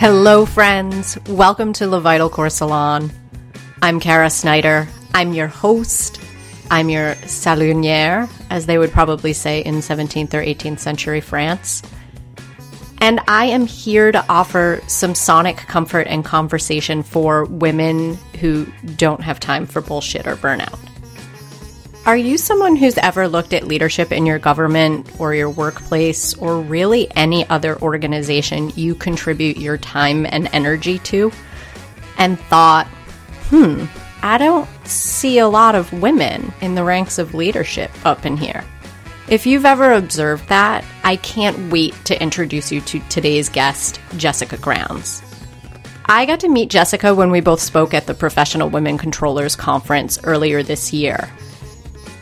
Hello, friends. Welcome to Le Vital Corps Salon. I'm Kara Snyder. I'm your host. I'm your salonière, as they would probably say in 17th or 18th century France. And I am here to offer some sonic comfort and conversation for women who don't have time for bullshit or burnout. Are you someone who's ever looked at leadership in your government or your workplace or really any other organization you contribute your time and energy to and thought, hmm, I don't see a lot of women in the ranks of leadership up in here? If you've ever observed that, I can't wait to introduce you to today's guest, Jessica Grounds. I got to meet Jessica when we both spoke at the Professional Women Controllers Conference earlier this year.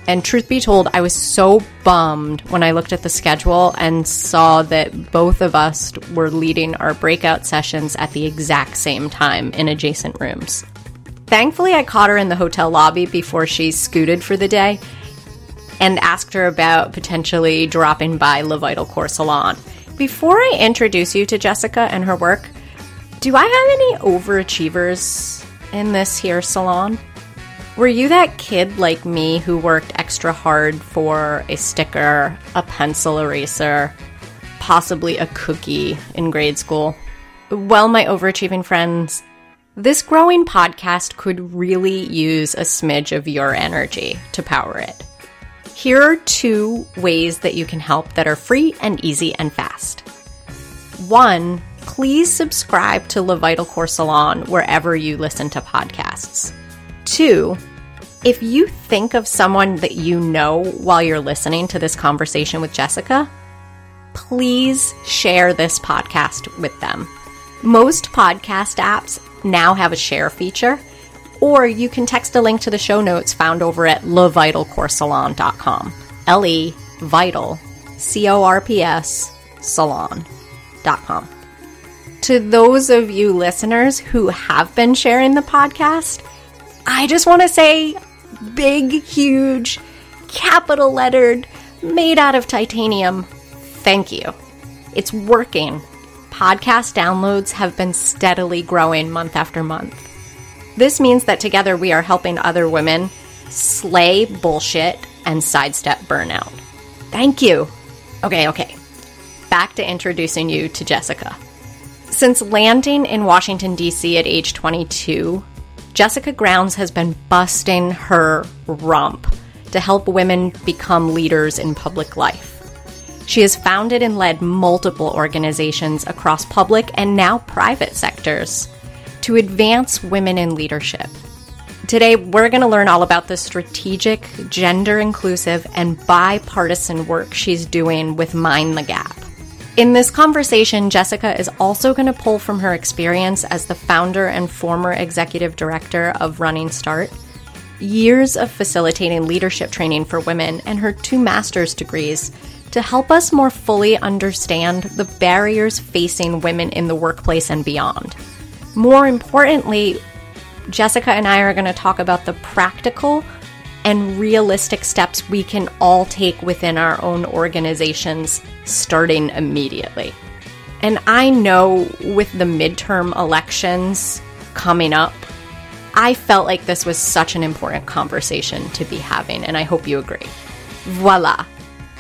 And truth be told, I was so bummed when I looked at the schedule and saw that both of us were leading our breakout sessions at the exact same time in adjacent rooms. Thankfully, I caught her in the hotel lobby before she scooted for the day and asked her about potentially dropping by Le Vital Corps Salon. Before I introduce you to Jessica and her work, do I have any overachievers in this here salon? Were you that kid like me who worked extra hard for a sticker, a pencil eraser, possibly a cookie in grade school? Well, my overachieving friends, this growing podcast could really use a smidge of your energy to power it. Here are two ways that you can help that are free and easy and fast. One, please subscribe to Le Vital Corps Salon wherever you listen to podcasts. Two, if you think of someone that you know while you're listening to this conversation with Jessica, please share this podcast with them. Most podcast apps now have a share feature, or you can text a link to the show notes found over at levitalcorpssalon.com. L E Vital, C O R P S, salon.com. To those of you listeners who have been sharing the podcast, I just want to say big, huge, capital lettered, made out of titanium, thank you. It's working. Podcast downloads have been steadily growing month after month. This means that together we are helping other women slay bullshit and sidestep burnout. Thank you. Okay, okay. Back to introducing you to Jessica. Since landing in Washington, D.C. at age 22, Jessica Grounds has been busting her rump to help women become leaders in public life. She has founded and led multiple organizations across public and now private sectors to advance women in leadership. Today, we're going to learn all about the strategic, gender inclusive, and bipartisan work she's doing with Mine the Gap. In this conversation, Jessica is also going to pull from her experience as the founder and former executive director of Running Start, years of facilitating leadership training for women, and her two master's degrees to help us more fully understand the barriers facing women in the workplace and beyond. More importantly, Jessica and I are going to talk about the practical and realistic steps we can all take within our own organizations starting immediately. And I know with the midterm elections coming up, I felt like this was such an important conversation to be having, and I hope you agree. Voila!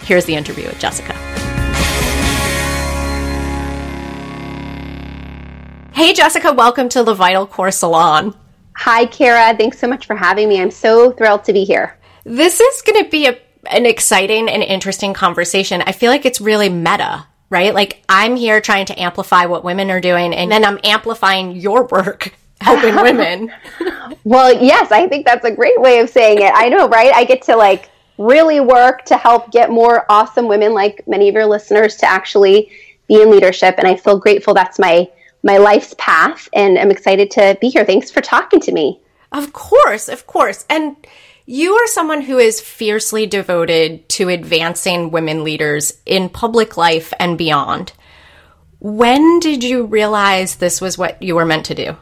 Here's the interview with Jessica. Hey, Jessica, welcome to the Vital Corps Salon. Hi, Kara. Thanks so much for having me. I'm so thrilled to be here. This is going to be a, an exciting and interesting conversation. I feel like it's really meta, right? Like I'm here trying to amplify what women are doing, and then I'm amplifying your work helping women. well, yes, I think that's a great way of saying it. I know, right? I get to like really work to help get more awesome women like many of your listeners to actually be in leadership and I feel grateful that's my my life's path and I'm excited to be here. Thanks for talking to me. Of course, of course. And you are someone who is fiercely devoted to advancing women leaders in public life and beyond. When did you realize this was what you were meant to do?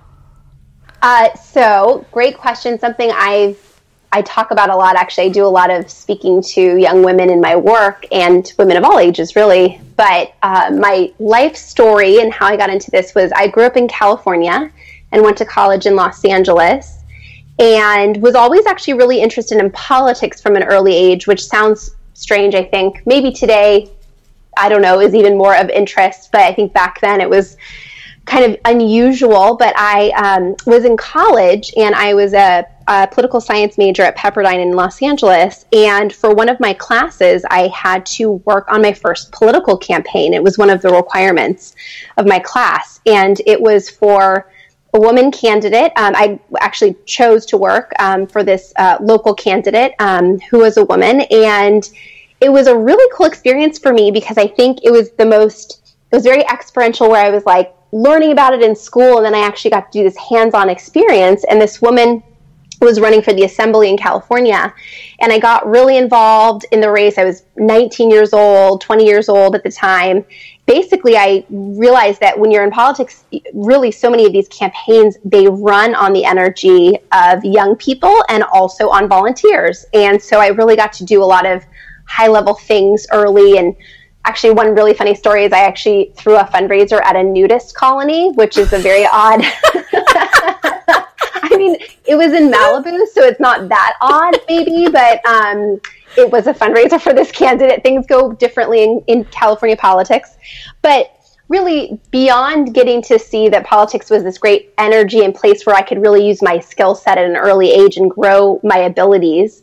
Uh, so, great question. Something I've I talk about a lot. Actually, I do a lot of speaking to young women in my work and women of all ages, really. But uh, my life story and how I got into this was I grew up in California and went to college in Los Angeles and was always actually really interested in politics from an early age, which sounds strange, I think. Maybe today, I don't know, is even more of interest, but I think back then it was kind of unusual. But I um, was in college and I was a a political science major at Pepperdine in Los Angeles. And for one of my classes, I had to work on my first political campaign. It was one of the requirements of my class. And it was for a woman candidate. Um, I actually chose to work um, for this uh, local candidate um, who was a woman. And it was a really cool experience for me because I think it was the most, it was very experiential where I was like, learning about it in school and then I actually got to do this hands-on experience and this woman was running for the assembly in California. And I got really involved in the race. I was 19 years old, 20 years old at the time. Basically, I realized that when you're in politics, really so many of these campaigns, they run on the energy of young people and also on volunteers. And so I really got to do a lot of high level things early and actually one really funny story is I actually threw a fundraiser at a nudist colony, which is a very odd I mean, it was in Malibu, so it's not that odd, maybe, but um, it was a fundraiser for this candidate. Things go differently in, in California politics. But really, beyond getting to see that politics was this great energy and place where I could really use my skill set at an early age and grow my abilities,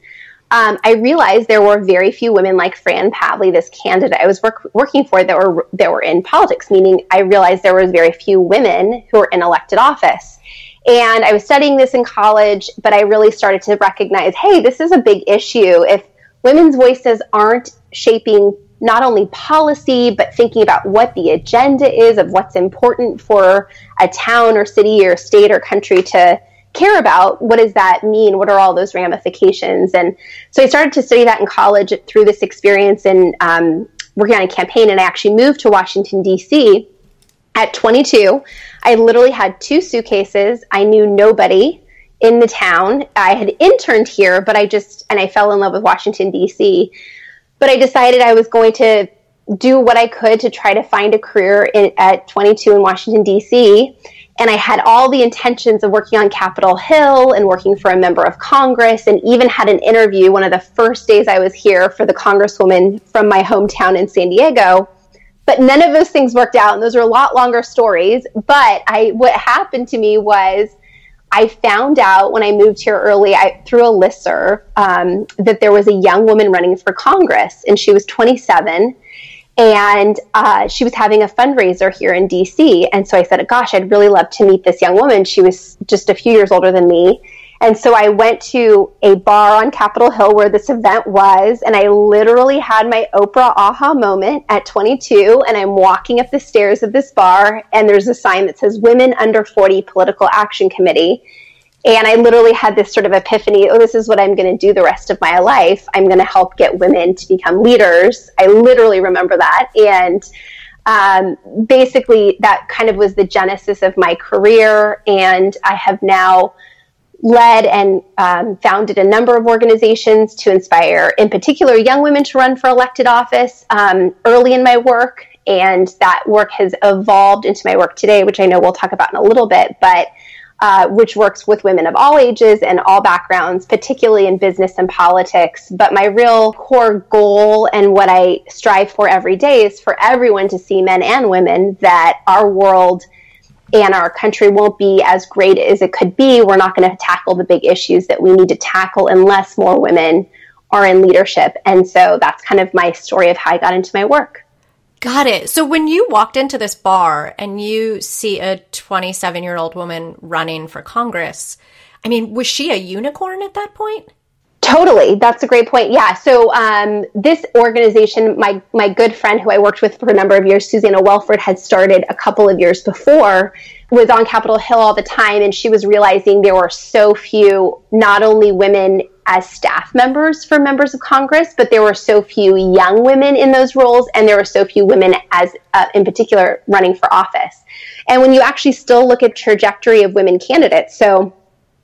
um, I realized there were very few women like Fran Pavley, this candidate I was work, working for, that were that were in politics. Meaning, I realized there was very few women who were in elected office. And I was studying this in college, but I really started to recognize hey, this is a big issue. If women's voices aren't shaping not only policy, but thinking about what the agenda is of what's important for a town or city or state or country to care about, what does that mean? What are all those ramifications? And so I started to study that in college through this experience and um, working on a campaign. And I actually moved to Washington, D.C. at 22 I literally had two suitcases. I knew nobody in the town. I had interned here, but I just, and I fell in love with Washington, D.C. But I decided I was going to do what I could to try to find a career in, at 22 in Washington, D.C. And I had all the intentions of working on Capitol Hill and working for a member of Congress, and even had an interview one of the first days I was here for the Congresswoman from my hometown in San Diego but none of those things worked out and those are a lot longer stories. But i what happened to me was i found out when i moved here early I, through a listserv um, that there was a young woman running for congress and she was 27 and uh, she was having a fundraiser here in dc and so i said gosh i'd really love to meet this young woman. She was just a few years older than me and so I went to a bar on Capitol Hill where this event was, and I literally had my Oprah aha moment at 22. And I'm walking up the stairs of this bar, and there's a sign that says Women Under 40 Political Action Committee. And I literally had this sort of epiphany oh, this is what I'm going to do the rest of my life. I'm going to help get women to become leaders. I literally remember that. And um, basically, that kind of was the genesis of my career. And I have now led and um, founded a number of organizations to inspire, in particular, young women to run for elected office um, early in my work. And that work has evolved into my work today, which I know we'll talk about in a little bit, but uh, which works with women of all ages and all backgrounds, particularly in business and politics. But my real core goal and what I strive for every day is for everyone to see men and women that our world and our country won't be as great as it could be, we're not going to tackle the big issues that we need to tackle unless more women are in leadership. And so that's kind of my story of how I got into my work. Got it. So when you walked into this bar and you see a 27 year old woman running for Congress, I mean, was she a unicorn at that point? Totally, that's a great point. Yeah, so um, this organization, my my good friend who I worked with for a number of years, Susannah Wellford, had started a couple of years before, was on Capitol Hill all the time, and she was realizing there were so few, not only women as staff members for members of Congress, but there were so few young women in those roles, and there were so few women as, uh, in particular, running for office. And when you actually still look at trajectory of women candidates, so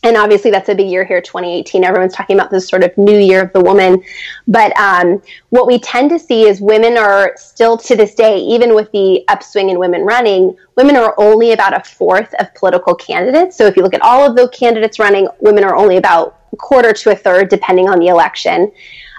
and obviously that's a big year here 2018 everyone's talking about this sort of new year of the woman. But um, what we tend to see is women are still to this day even with the upswing in women running women are only about a fourth of political candidates. So if you look at all of the candidates running women are only about a quarter to a third depending on the election.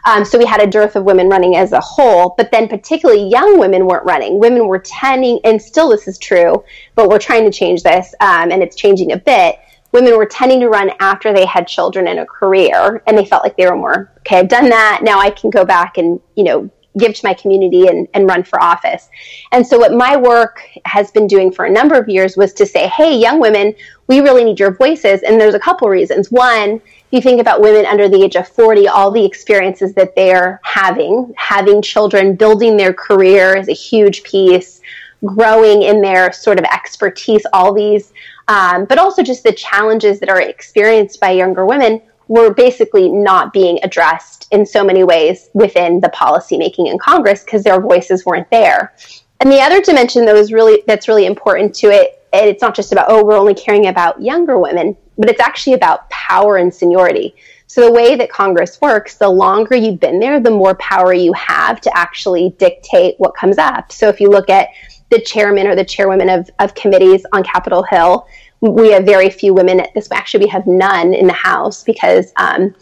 Um, so we had a dearth of women running as a whole, but then particularly young women weren't running. Women were tending, and still this is true, but we're trying to change this, um, and it's changing a bit women were tending to run after they had children and a career and they felt like they were more okay i've done that. Now i can go back and you know give to my community and, and run for office. And so what my work has been doing for a number of years was to say hey young women we really need your voices. And there's a couple reasons. One if you think about women under the age of 40 all the experiences that they're having having children building their career is a huge piece growing in their sort of expertise all these um, but also just the challenges that are experienced by younger women were basically not being addressed in so many ways within the policymaking in Congress because their voices weren't there. And the other dimension that was really that's really important to it, and it's not just about oh we're only caring about younger women, but it's actually about power and seniority. So the way that Congress works, the longer you've been there, the more power you have to actually dictate what comes up. So if you look at the chairman or the chairwomen of, of committees on Capitol Hill. We have very few women at this. Actually, we have none in the House because um,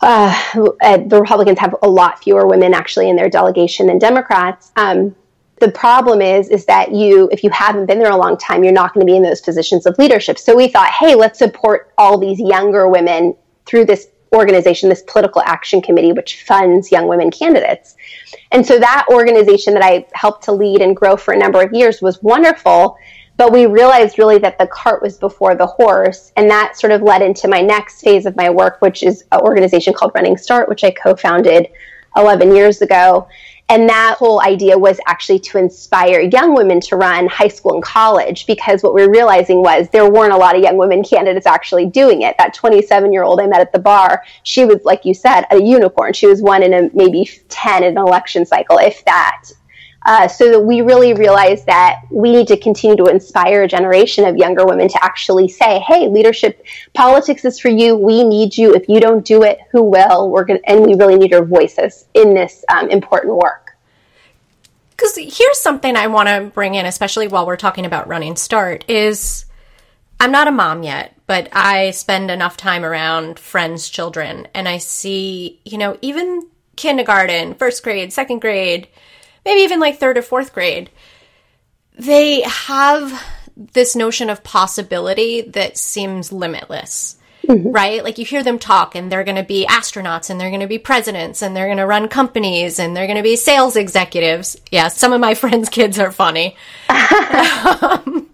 uh, the Republicans have a lot fewer women actually in their delegation than Democrats. Um, the problem is is that you if you haven't been there a long time you're not going to be in those positions of leadership so we thought hey let's support all these younger women through this organization, this political action committee, which funds young women candidates. And so that organization that I helped to lead and grow for a number of years was wonderful. But we realized really that the cart was before the horse. And that sort of led into my next phase of my work, which is an organization called Running Start, which I co founded 11 years ago. And that whole idea was actually to inspire young women to run high school and college because what we were realizing was there weren't a lot of young women candidates actually doing it. That 27 year old I met at the bar, she was, like you said, a unicorn. She was one in a maybe 10 in an election cycle, if that. Uh, so that we really realized that we need to continue to inspire a generation of younger women to actually say, "Hey, leadership, politics is for you. We need you. If you don't do it, who will? We're going and we really need your voices in this um, important work." Because here's something I want to bring in, especially while we're talking about running start, is I'm not a mom yet, but I spend enough time around friends' children, and I see, you know, even kindergarten, first grade, second grade maybe even like third or fourth grade, they have this notion of possibility that seems limitless. Mm-hmm. Right? Like you hear them talk and they're going to be astronauts and they're going to be presidents and they're going to run companies and they're going to be sales executives. Yeah, some of my friends' kids are funny. um,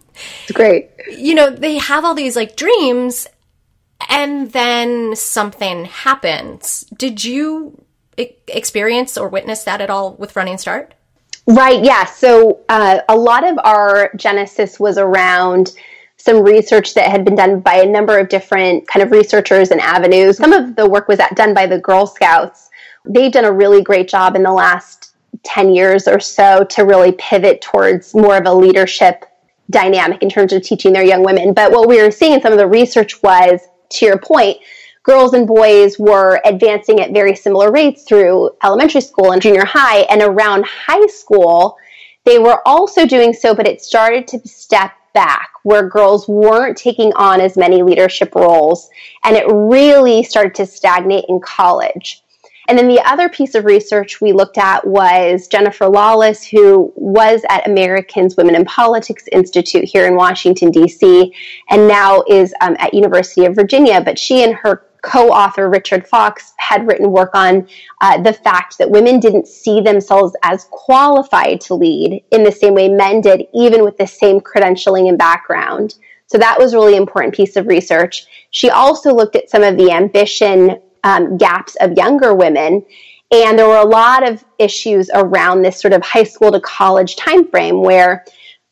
it's great. You know, they have all these like dreams and then something happens. Did you experience or witness that at all with Running Start? Right, yeah. So uh, a lot of our genesis was around some research that had been done by a number of different kind of researchers and avenues. Some of the work was at, done by the Girl Scouts. They've done a really great job in the last 10 years or so to really pivot towards more of a leadership dynamic in terms of teaching their young women. But what we were seeing in some of the research was, to your point, girls and boys were advancing at very similar rates through elementary school and junior high. And around high school, they were also doing so, but it started to step back where girls weren't taking on as many leadership roles. And it really started to stagnate in college. And then the other piece of research we looked at was Jennifer Lawless, who was at Americans Women in Politics Institute here in Washington, D.C., and now is um, at University of Virginia. But she and her co-author Richard Fox had written work on uh, the fact that women didn't see themselves as qualified to lead in the same way men did, even with the same credentialing and background. So that was really important piece of research. She also looked at some of the ambition um, gaps of younger women. And there were a lot of issues around this sort of high school to college timeframe where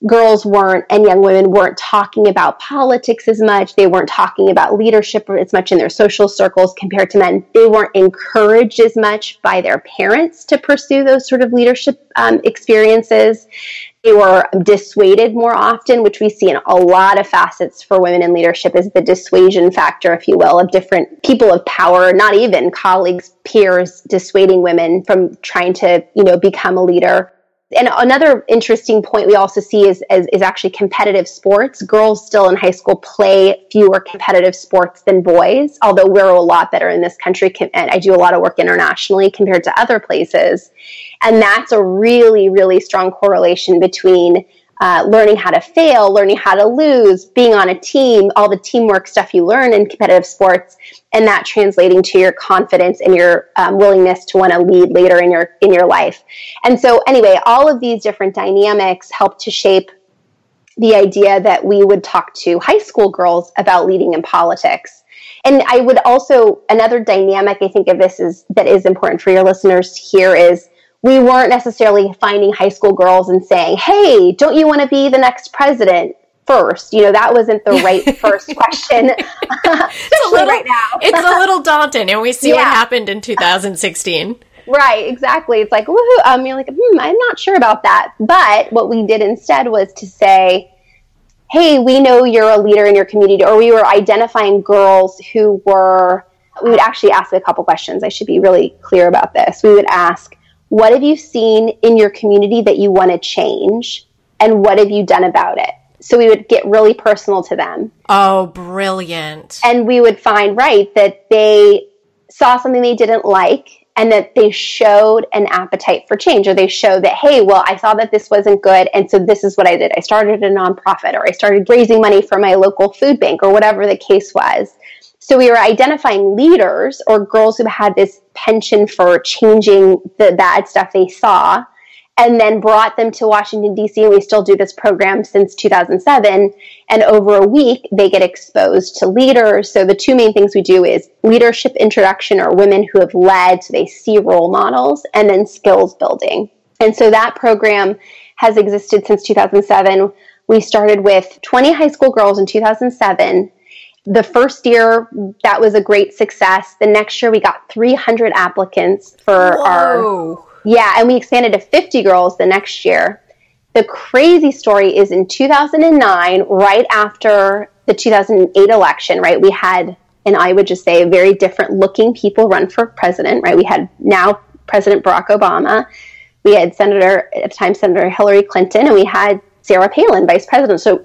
girls weren't and young women weren't talking about politics as much. They weren't talking about leadership as much in their social circles compared to men. They weren't encouraged as much by their parents to pursue those sort of leadership um, experiences. They were dissuaded more often, which we see in a lot of facets for women in leadership is the dissuasion factor, if you will, of different people of power, not even colleagues, peers, dissuading women from trying to, you know, become a leader and another interesting point we also see is, is, is, actually competitive sports. Girls still in high school play fewer competitive sports than boys, although we're a lot better in this country. And I do a lot of work internationally compared to other places. And that's a really, really strong correlation between uh, learning how to fail, learning how to lose, being on a team, all the teamwork stuff you learn in competitive sports, and that translating to your confidence and your um, willingness to want to lead later in your in your life. And so, anyway, all of these different dynamics help to shape the idea that we would talk to high school girls about leading in politics. And I would also another dynamic I think of this is that is important for your listeners to hear is we weren't necessarily finding high school girls and saying, "Hey, don't you want to be the next president?" First, you know that wasn't the right first question. it's a little, right now, it's a little daunting, and we see yeah. what happened in 2016. Right, exactly. It's like, woohoo! Um, you're like, hmm, I'm not sure about that. But what we did instead was to say, hey, we know you're a leader in your community, or we were identifying girls who were. We would actually ask a couple questions. I should be really clear about this. We would ask, what have you seen in your community that you want to change? And what have you done about it? So we would get really personal to them. Oh, brilliant. And we would find, right, that they saw something they didn't like and that they showed an appetite for change or they showed that, hey, well, I saw that this wasn't good. And so this is what I did. I started a nonprofit or I started raising money for my local food bank or whatever the case was. So we were identifying leaders or girls who had this penchant for changing the bad stuff they saw and then brought them to Washington, D.C. And we still do this program since 2007. And over a week, they get exposed to leaders. So the two main things we do is leadership introduction or women who have led, so they see role models, and then skills building. And so that program has existed since 2007. We started with 20 high school girls in 2007 the first year that was a great success. The next year we got 300 applicants for Whoa. our yeah, and we expanded to 50 girls the next year. The crazy story is in 2009, right after the 2008 election, right? We had, and I would just say, very different looking people run for president, right? We had now President Barack Obama, we had Senator at the time Senator Hillary Clinton, and we had Sarah Palin, vice president. So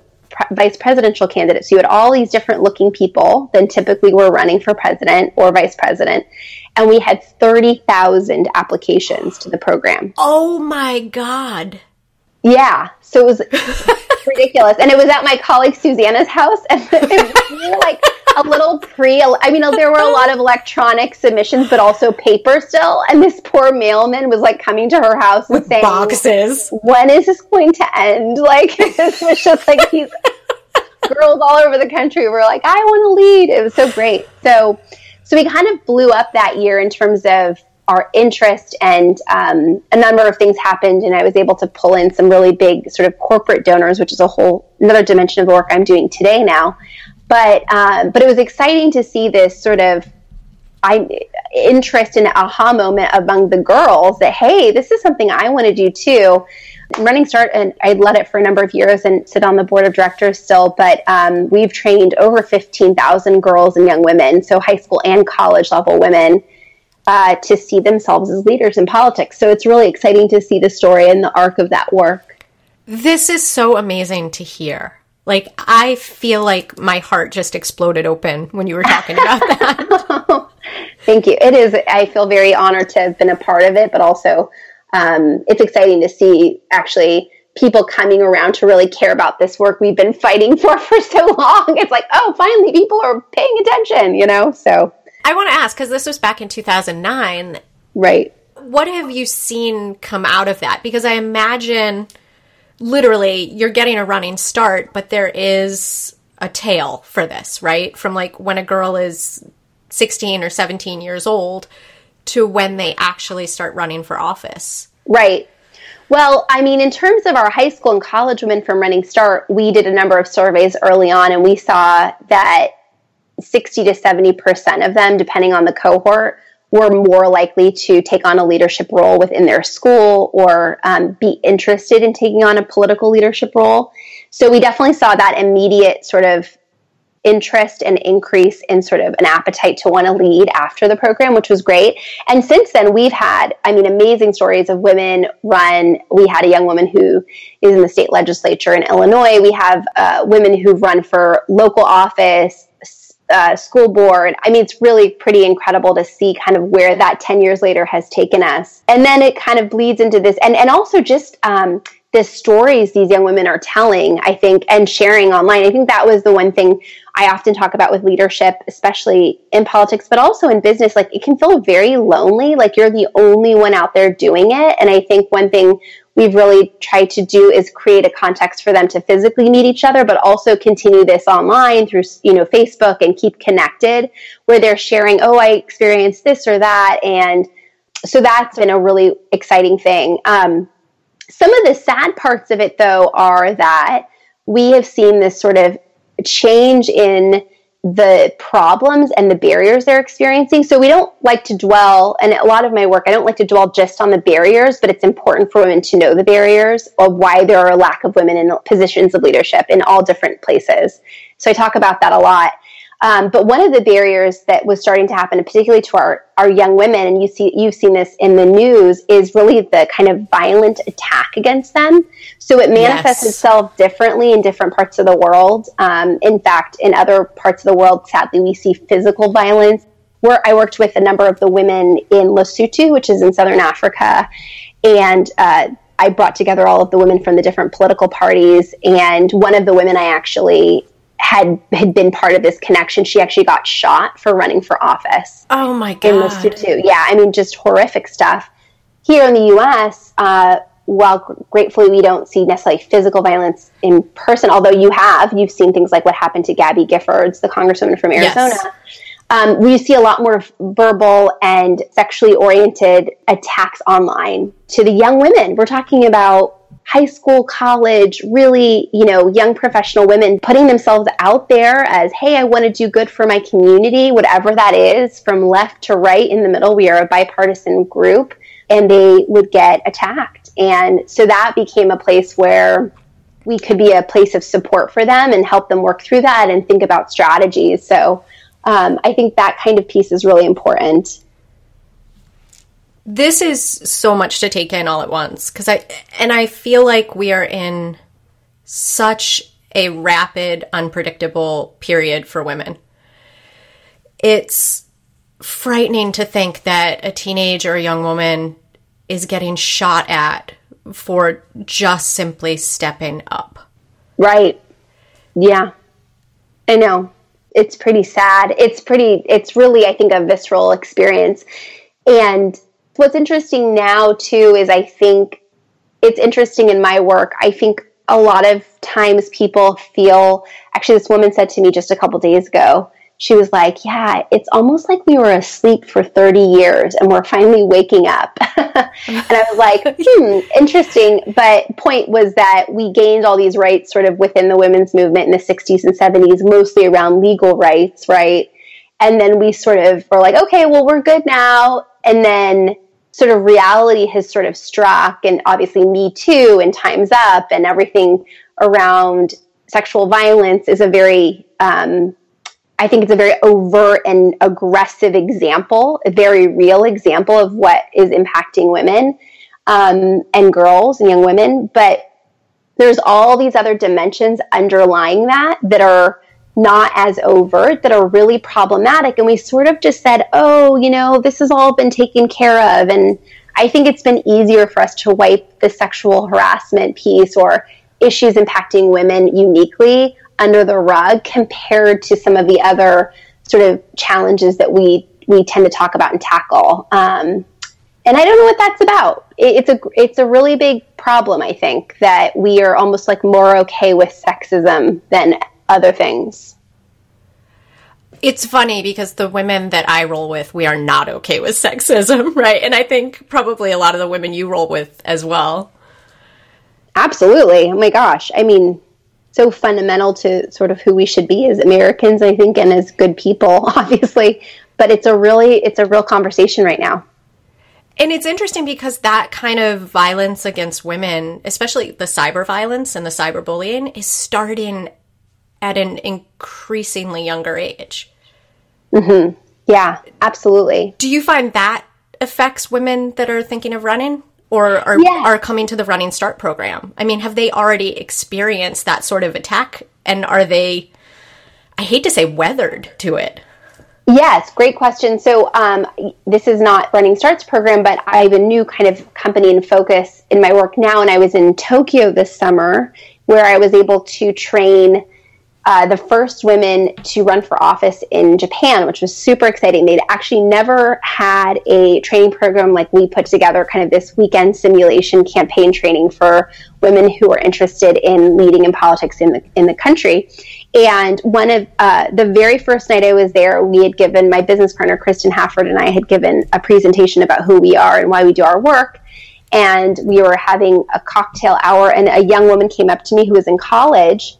vice presidential candidates. You had all these different looking people than typically were running for president or vice president. And we had 30,000 applications to the program. Oh my God. Yeah. So it was ridiculous. And it was at my colleague Susannah's house. And it was like, a little pre. I mean, there were a lot of electronic submissions, but also paper still. And this poor mailman was like coming to her house and saying, "Boxes. When is this going to end?" Like this was just like these girls all over the country were like, "I want to lead." It was so great. So, so we kind of blew up that year in terms of our interest and um, a number of things happened and i was able to pull in some really big sort of corporate donors which is a whole another dimension of the work i'm doing today now but um, but it was exciting to see this sort of I, interest and aha moment among the girls that hey, this is something I want to do too. Running Start, and I led it for a number of years and sit on the board of directors still. But um, we've trained over fifteen thousand girls and young women, so high school and college level women, uh, to see themselves as leaders in politics. So it's really exciting to see the story and the arc of that work. This is so amazing to hear. Like I feel like my heart just exploded open when you were talking about that. Thank you. It is. I feel very honored to have been a part of it, but also um, it's exciting to see actually people coming around to really care about this work we've been fighting for for so long. It's like, oh, finally, people are paying attention. You know. So I want to ask because this was back in 2009, right? What have you seen come out of that? Because I imagine literally you're getting a running start, but there is a tail for this, right? From like when a girl is 16 or 17 years old to when they actually start running for office. Right. Well, I mean, in terms of our high school and college women from Running Start, we did a number of surveys early on, and we saw that 60 to 70% of them, depending on the cohort, were more likely to take on a leadership role within their school or um, be interested in taking on a political leadership role. So we definitely saw that immediate sort of interest and increase in sort of an appetite to want to lead after the program, which was great. And since then, we've had, I mean, amazing stories of women run. We had a young woman who is in the state legislature in Illinois. We have uh, women who've run for local office, uh, school board. I mean, it's really pretty incredible to see kind of where that 10 years later has taken us. And then it kind of bleeds into this, and, and also just um, the stories these young women are telling, I think, and sharing online. I think that was the one thing I often talk about with leadership, especially in politics, but also in business. Like, it can feel very lonely, like you're the only one out there doing it. And I think one thing we've really tried to do is create a context for them to physically meet each other, but also continue this online through, you know, Facebook and keep connected where they're sharing, oh, I experienced this or that. And so that's been a really exciting thing. Um, some of the sad parts of it, though, are that we have seen this sort of change in the problems and the barriers they're experiencing. So we don't like to dwell, and a lot of my work, I don't like to dwell just on the barriers, but it's important for women to know the barriers of why there are a lack of women in positions of leadership in all different places. So I talk about that a lot. Um, but one of the barriers that was starting to happen, particularly to our, our young women, and you see you've seen this in the news, is really the kind of violent attack against them. So it manifests yes. itself differently in different parts of the world. Um, in fact, in other parts of the world, sadly, we see physical violence. Where I worked with a number of the women in Lesotho, which is in southern Africa, and uh, I brought together all of the women from the different political parties. And one of the women I actually had had been part of this connection. She actually got shot for running for office. Oh my god! In Lesotho, yeah, I mean, just horrific stuff. Here in the U.S., uh, while gratefully we don't see necessarily physical violence in person, although you have, you've seen things like what happened to Gabby Giffords, the congresswoman from Arizona. Yes. Um, we see a lot more verbal and sexually oriented attacks online to the young women. We're talking about high school, college, really, you know, young professional women putting themselves out there as, hey, I want to do good for my community, whatever that is, from left to right in the middle. We are a bipartisan group, and they would get attacked. And so that became a place where we could be a place of support for them and help them work through that and think about strategies. So um, I think that kind of piece is really important this is so much to take in all at once because I and I feel like we are in such a rapid, unpredictable period for women. It's frightening to think that a teenage or a young woman is getting shot at for just simply stepping up. Right. Yeah. I know. It's pretty sad. It's pretty, it's really, I think, a visceral experience. And what's interesting now too is I think it's interesting in my work. I think a lot of times people feel actually this woman said to me just a couple days ago she was like yeah it's almost like we were asleep for 30 years and we're finally waking up. And i was like hmm interesting. But point was that we gained all these rights sort of within the women's movement in the 60s and 70s mostly around legal rights right? And then we sort of were like okay well we're good now. And then sort of reality has sort of struck, and obviously Me Too and Time's Up and everything around sexual violence is a very, um, I think it's a very overt and aggressive example, a very real example of what is impacting women um, and girls and young women. But there's all these other dimensions underlying that that are not as overt that are really problematic. And we sort of just said, oh, you know, this has all been taken care of. And I think it's been easier for us to wipe the sexual harassment piece or issues impacting women uniquely under the rug compared to some of the other sort of challenges that we we tend to talk about and tackle. Um, and I don't know what that's about. It, it's a it's a really big problem. I think that we are almost like more okay with sexism than other things. It's funny because the women that I roll with, we are not okay with sexism, right? And I think probably a lot of the women you roll with as well. Absolutely. Oh my gosh. I mean, so fundamental to sort of who we should be as Americans, I think, and as good people, obviously. But it's a really, it's a real conversation right now. And it's interesting because that kind of violence against women, especially the cyber violence and the cyberbullying, is starting at an increasingly younger age. Mm-hmm. Yeah, absolutely. Do you find that affects women that are thinking of running? or are, yeah. are coming to the running start program i mean have they already experienced that sort of attack and are they i hate to say weathered to it yes great question so um, this is not running starts program but i have a new kind of company and focus in my work now and i was in tokyo this summer where i was able to train uh, the first women to run for office in Japan, which was super exciting. They'd actually never had a training program like we put together, kind of this weekend simulation campaign training for women who are interested in leading in politics in the in the country. And one of uh, the very first night I was there, we had given my business partner Kristin Haffert and I had given a presentation about who we are and why we do our work and we were having a cocktail hour and a young woman came up to me who was in college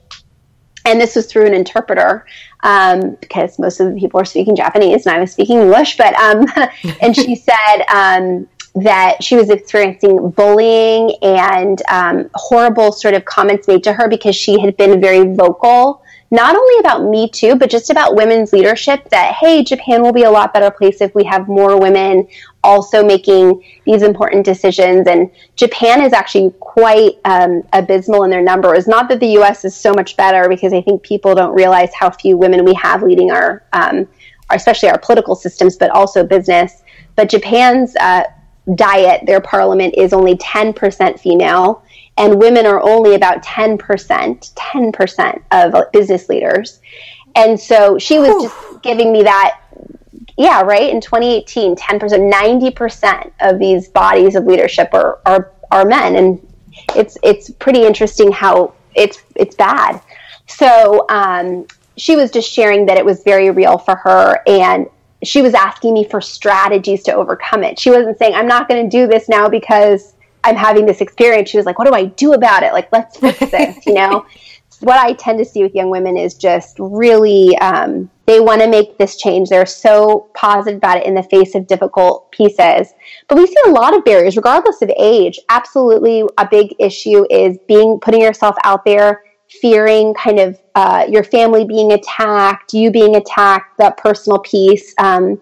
and this was through an interpreter um, because most of the people were speaking Japanese and I was speaking English. But um, and she said um, that she was experiencing bullying and um, horrible sort of comments made to her because she had been very vocal not only about Me Too, but just about women's leadership that, hey, Japan will be a lot better place if we have more women also making these important decisions. And Japan is actually quite um, abysmal in their numbers. Not that the US is so much better, because I think people don't realize how few women we have leading our, um, especially our political systems, but also business. But Japan's uh, diet, their parliament is only 10% female and women are only about 10%, 10% of business leaders. And so she was just giving me that yeah, right. In 2018, 10%, 90% of these bodies of leadership are, are, are men. And it's, it's pretty interesting how it's, it's bad. So, um, she was just sharing that it was very real for her and she was asking me for strategies to overcome it. She wasn't saying, I'm not going to do this now because I'm having this experience. She was like, what do I do about it? Like, let's fix this, you know? what I tend to see with young women is just really, um, they want to make this change. They're so positive about it in the face of difficult pieces. But we see a lot of barriers, regardless of age. Absolutely, a big issue is being putting yourself out there, fearing kind of uh, your family being attacked, you being attacked, that personal piece. Um,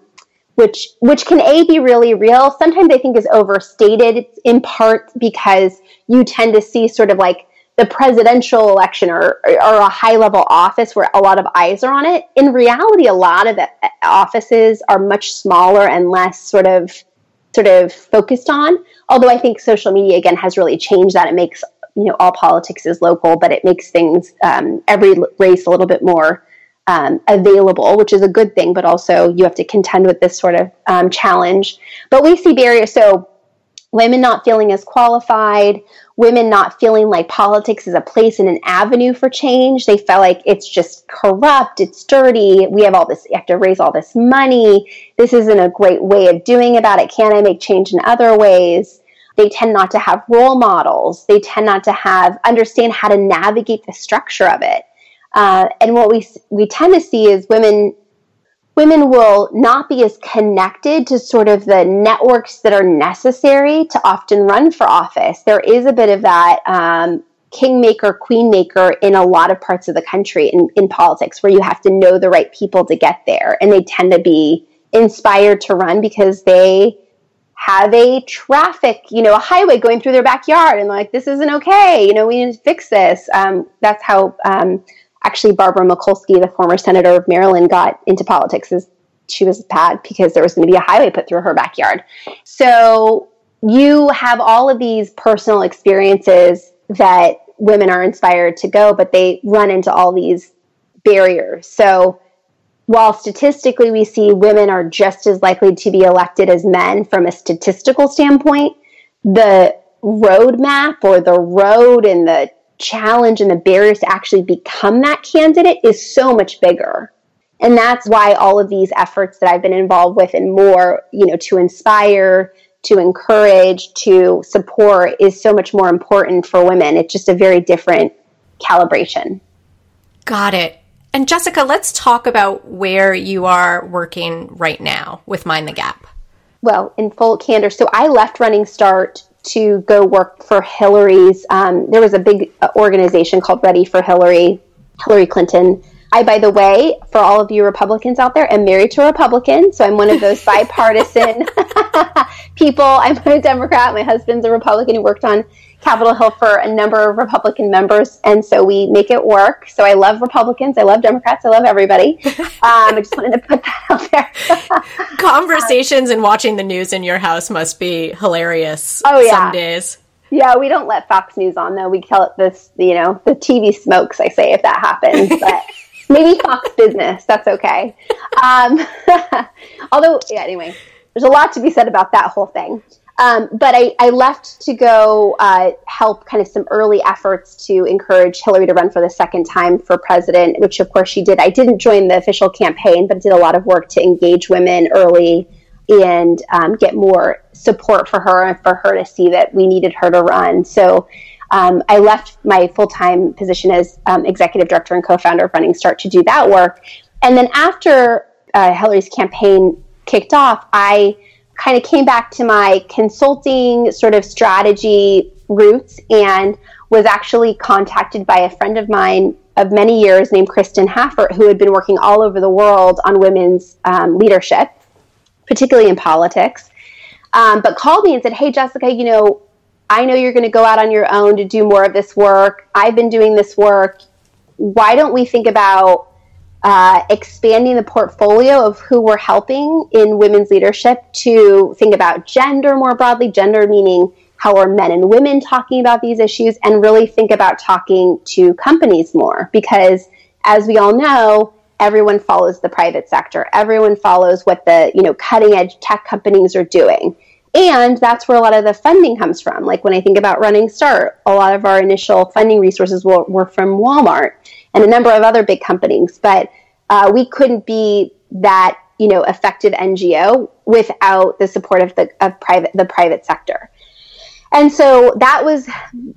which which can a be really real. Sometimes i think is overstated it's in part because you tend to see sort of like the presidential election or, or a high level office where a lot of eyes are on it. In reality a lot of offices are much smaller and less sort of sort of focused on. Although i think social media again has really changed that. It makes you know all politics is local but it makes things um, every race a little bit more um, available, which is a good thing, but also you have to contend with this sort of um, challenge. But we see barriers. So women not feeling as qualified, women not feeling like politics is a place and an avenue for change. They felt like it's just corrupt, it's dirty. We have all this, you have to raise all this money. This isn't a great way of doing about it. Can I make change in other ways? They tend not to have role models. They tend not to have understand how to navigate the structure of it. Uh, and what we we tend to see is women women will not be as connected to sort of the networks that are necessary to often run for office. There is a bit of that um, kingmaker, queenmaker in a lot of parts of the country in, in politics, where you have to know the right people to get there, and they tend to be inspired to run because they have a traffic, you know, a highway going through their backyard, and like this isn't okay. You know, we need to fix this. Um, that's how. Um, actually Barbara Mikulski, the former senator of Maryland, got into politics as she was bad because there was going to be a highway put through her backyard. So you have all of these personal experiences that women are inspired to go, but they run into all these barriers. So while statistically we see women are just as likely to be elected as men from a statistical standpoint, the roadmap or the road and the challenge and the barriers to actually become that candidate is so much bigger. And that's why all of these efforts that I've been involved with and more, you know, to inspire, to encourage, to support is so much more important for women. It's just a very different calibration. Got it. And Jessica, let's talk about where you are working right now with Mine the Gap. Well, in full candor, so I left Running Start to go work for Hillary's. Um, there was a big uh, organization called Ready for Hillary, Hillary Clinton. I, by the way, for all of you Republicans out there, am married to a Republican, so I'm one of those bipartisan people. I'm a Democrat. My husband's a Republican who worked on Capitol Hill for a number of Republican members, and so we make it work. So I love Republicans, I love Democrats, I love everybody. Um, I just wanted to put that out there. Conversations and watching the news in your house must be hilarious. Oh yeah, some days. Yeah, we don't let Fox News on though. We call it this, you know, the TV smokes. I say if that happens, but maybe Fox Business. That's okay. Um, although, yeah. Anyway, there's a lot to be said about that whole thing. Um, but I, I, left to go uh, help kind of some early efforts to encourage Hillary to run for the second time for president, which of course she did. I didn't join the official campaign, but did a lot of work to engage women early and um, get more support for her and for her to see that we needed her to run. So um, I left my full time position as um, executive director and co founder of Running Start to do that work. And then after uh, Hillary's campaign kicked off, I kind of came back to my consulting sort of strategy roots and was actually contacted by a friend of mine of many years named Kristin Haffert, who had been working all over the world on women's um, leadership, particularly in politics, um, but called me and said, Hey, Jessica, you know, I know you're going to go out on your own to do more of this work. I've been doing this work. Why don't we think about uh, expanding the portfolio of who we're helping in women's leadership to think about gender more broadly, gender meaning how are men and women talking about these issues, and really think about talking to companies more. Because as we all know, everyone follows the private sector. Everyone follows what the you know cutting edge tech companies are doing. And that's where a lot of the funding comes from. Like when I think about Running Start, a lot of our initial funding resources were, were from Walmart and a number of other big companies. But uh, we couldn't be that you know effective NGO without the support of the of private the private sector. And so that was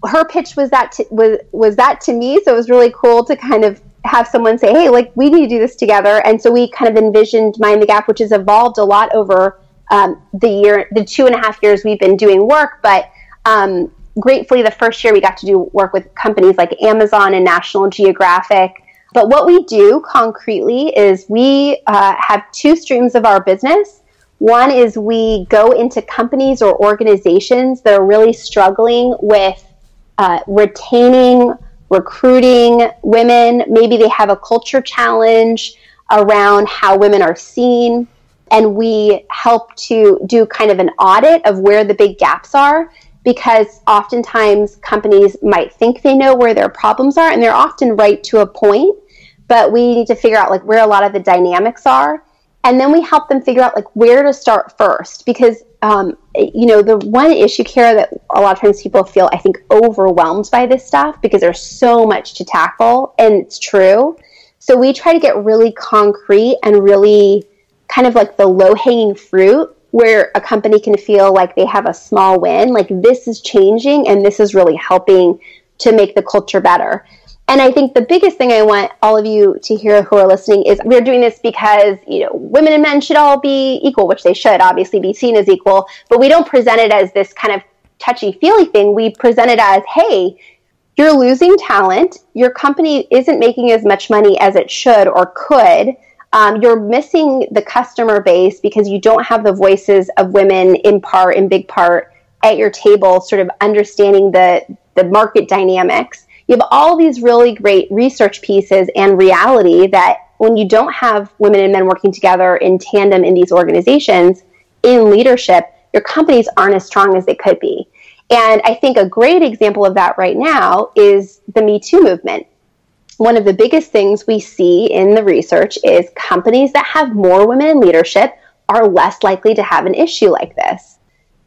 her pitch was that to, was was that to me. So it was really cool to kind of have someone say, "Hey, like we need to do this together." And so we kind of envisioned Mine the Gap, which has evolved a lot over um, the year, the two and a half years we've been doing work. But um, gratefully, the first year we got to do work with companies like Amazon and National Geographic. But what we do concretely is we uh, have two streams of our business. One is we go into companies or organizations that are really struggling with uh, retaining, recruiting women. Maybe they have a culture challenge around how women are seen. And we help to do kind of an audit of where the big gaps are because oftentimes companies might think they know where their problems are and they're often right to a point but we need to figure out like where a lot of the dynamics are and then we help them figure out like where to start first because um, you know the one issue Kara that a lot of times people feel i think overwhelmed by this stuff because there's so much to tackle and it's true. So we try to get really concrete and really kind of like the low hanging fruit where a company can feel like they have a small win like this is changing and this is really helping to make the culture better and I think the biggest thing I want all of you to hear who are listening is we're doing this because, you know, women and men should all be equal, which they should obviously be seen as equal, but we don't present it as this kind of touchy feely thing. We present it as, hey, you're losing talent. Your company isn't making as much money as it should or could. Um, you're missing the customer base because you don't have the voices of women in part, in big part, at your table, sort of understanding the the market dynamics you have all these really great research pieces and reality that when you don't have women and men working together in tandem in these organizations in leadership, your companies aren't as strong as they could be. And I think a great example of that right now is the Me Too movement. One of the biggest things we see in the research is companies that have more women in leadership are less likely to have an issue like this.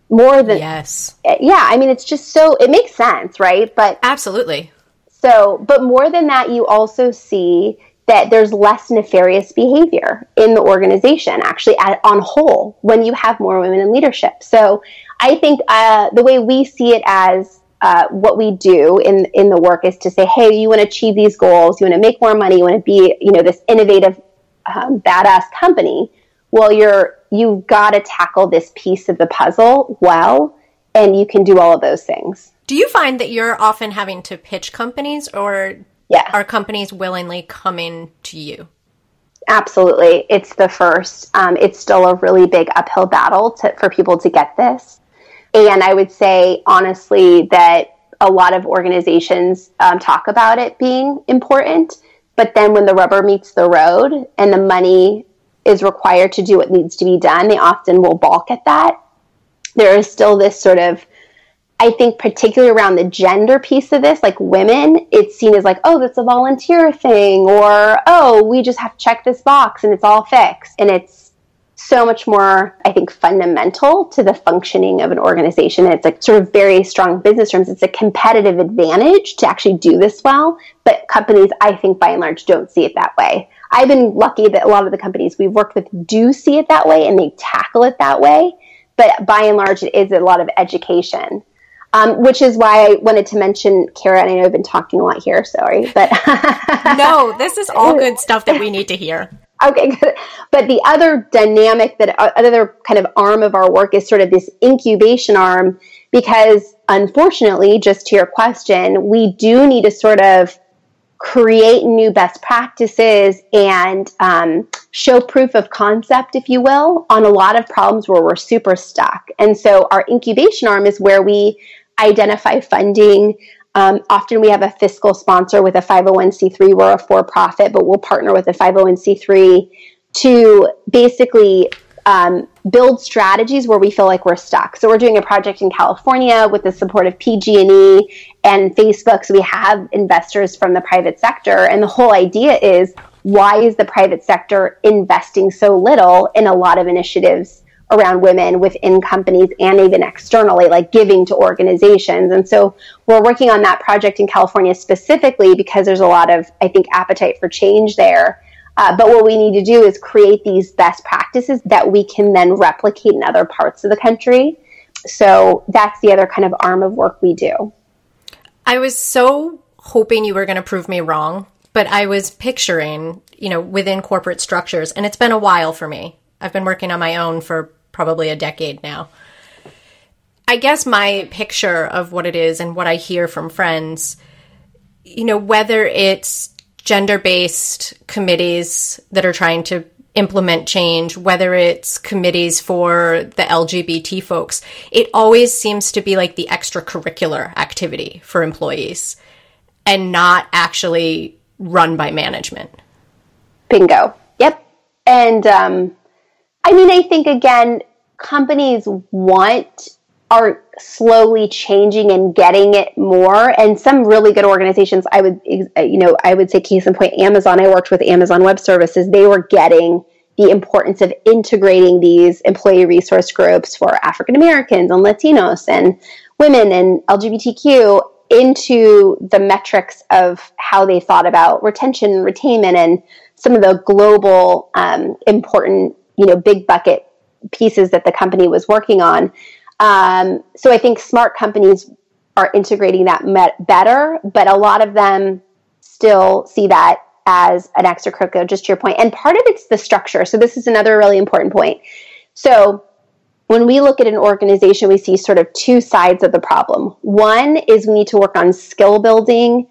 More than Yes. Yeah, I mean it's just so it makes sense, right? But Absolutely. So, but more than that, you also see that there's less nefarious behavior in the organization, actually, at, on whole, when you have more women in leadership. So I think uh, the way we see it as uh, what we do in in the work is to say, hey, you want to achieve these goals, you want to make more money, you want to be, you know, this innovative, um, badass company. Well, you're you've got to tackle this piece of the puzzle well, and you can do all of those things. Do you find that you're often having to pitch companies, or yeah. are companies willingly coming to you? Absolutely, it's the first. Um, it's still a really big uphill battle to, for people to get this, and I would say honestly that a lot of organizations um, talk about it being important, but then when the rubber meets the road and the money is required to do what needs to be done, they often will balk at that. There is still this sort of I think particularly around the gender piece of this, like women, it's seen as like, oh, that's a volunteer thing, or oh, we just have to check this box and it's all fixed. And it's so much more, I think, fundamental to the functioning of an organization. And it's like sort of very strong business terms. It's a competitive advantage to actually do this well. But companies, I think, by and large, don't see it that way. I've been lucky that a lot of the companies we've worked with do see it that way and they tackle it that way. But by and large, it is a lot of education um, which is why I wanted to mention Kara. And I know I've been talking a lot here. Sorry, but no, this is all good stuff that we need to hear. Okay, good. But the other dynamic that uh, other kind of arm of our work is sort of this incubation arm, because unfortunately, just to your question, we do need to sort of create new best practices and um, show proof of concept, if you will, on a lot of problems where we're super stuck. And so our incubation arm is where we identify funding. Um, often we have a fiscal sponsor with a 501c3. We're a for profit, but we'll partner with a 501c3 to basically um, build strategies where we feel like we're stuck. So we're doing a project in California with the support of PG&E and Facebook. So we have investors from the private sector, and the whole idea is why is the private sector investing so little in a lot of initiatives around women within companies and even externally, like giving to organizations. And so we're working on that project in California specifically because there's a lot of, I think, appetite for change there. Uh, but what we need to do is create these best practices that we can then replicate in other parts of the country. So that's the other kind of arm of work we do. I was so hoping you were going to prove me wrong, but I was picturing, you know, within corporate structures, and it's been a while for me. I've been working on my own for probably a decade now. I guess my picture of what it is and what I hear from friends, you know, whether it's gender based committees that are trying to implement change, whether it's committees for the LGBT folks, it always seems to be like the extracurricular activity for employees and not actually run by management. Bingo. Yep. And um, I mean, I think again, companies want are slowly changing and getting it more. And some really good organizations i would you know i would say case in point amazon i worked with amazon web services. They were getting the importance of integrating these employee resource groups for african americans and latinos and women and lgbtq into the metrics of how they thought about retention and retainment and some of the global um, important you know big bucket pieces that the company was working on. Um, so I think smart companies are integrating that met- better, but a lot of them still see that as an extracurricular, just to your point. And part of it's the structure. So this is another really important point. So when we look at an organization, we see sort of two sides of the problem. One is we need to work on skill building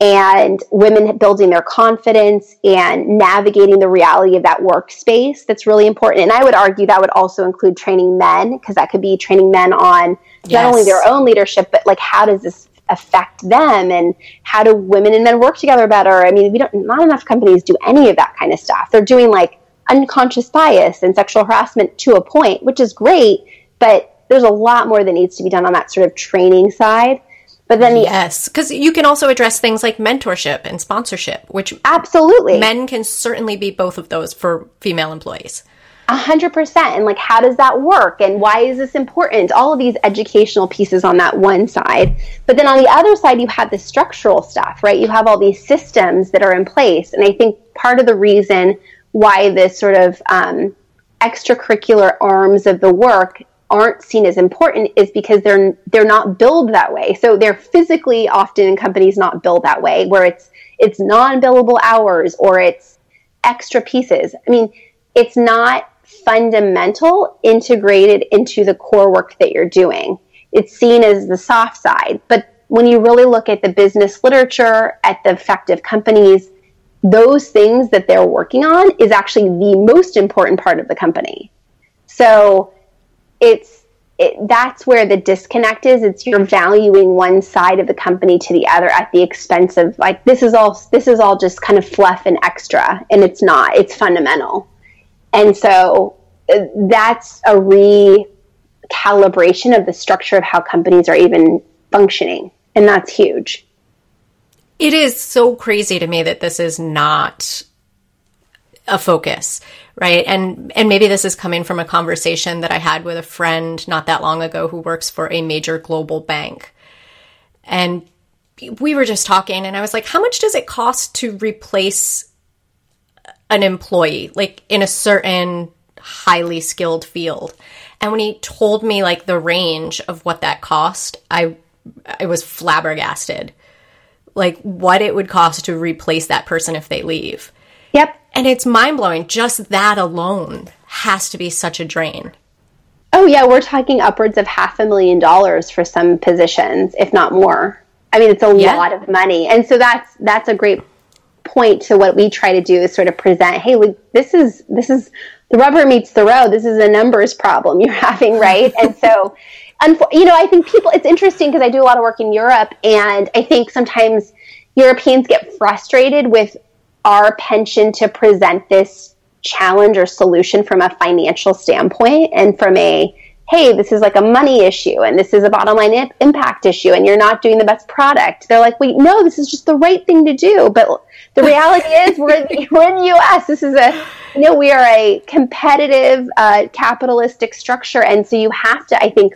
and women building their confidence and navigating the reality of that workspace that's really important. And i would argue that would also include training men because that could be training men on yes. not only their own leadership but like how does this affect them? And how do women and men work together better? I mean we don't not enough companies do any of that kind of stuff. They're doing like unconscious bias and sexual harassment to a point which is great but there's a lot more that needs to be done on that sort of training side but then the yes, because you can also address things like mentorship and sponsorship, which absolutely men can certainly be both of those for female employees. A hundred percent. And like, how does that work? And why is this important? All of these educational pieces on that one side. But then on the other side, you have the structural stuff, right? You have all these systems that are in place. And I think part of the reason why this sort of um, extracurricular arms of the work aren't seen as important is because they're they're not billed that way. So they're physically often in companies not billed that way, where it's it's non-billable hours or it's extra pieces. I mean, it's not fundamental integrated into the core work that you're doing. It's seen as the soft side. But when you really look at the business literature, at the effective companies, those things that they're working on is actually the most important part of the company. So it's it, that's where the disconnect is. It's you're valuing one side of the company to the other at the expense of like this is all this is all just kind of fluff and extra, and it's not. It's fundamental. And so uh, that's a recalibration of the structure of how companies are even functioning. And that's huge. It is so crazy to me that this is not a focus, right? And and maybe this is coming from a conversation that I had with a friend not that long ago who works for a major global bank. And we were just talking and I was like, "How much does it cost to replace an employee like in a certain highly skilled field. And when he told me like the range of what that cost, I I was flabbergasted. Like what it would cost to replace that person if they leave. Yep. And it's mind-blowing just that alone has to be such a drain. Oh yeah, we're talking upwards of half a million dollars for some positions, if not more. I mean, it's a yeah. lot of money. And so that's that's a great point to what we try to do is sort of present, hey, this is this is the rubber meets the road. This is a numbers problem you're having, right? and so, you know, I think people. It's interesting because I do a lot of work in Europe, and I think sometimes Europeans get frustrated with our penchant to present this challenge or solution from a financial standpoint and from a hey, this is like a money issue and this is a bottom line impact issue and you're not doing the best product. They're like, wait, no, this is just the right thing to do. But the reality is we're in, we're in the U.S. This is a, you know, we are a competitive, uh, capitalistic structure. And so you have to, I think,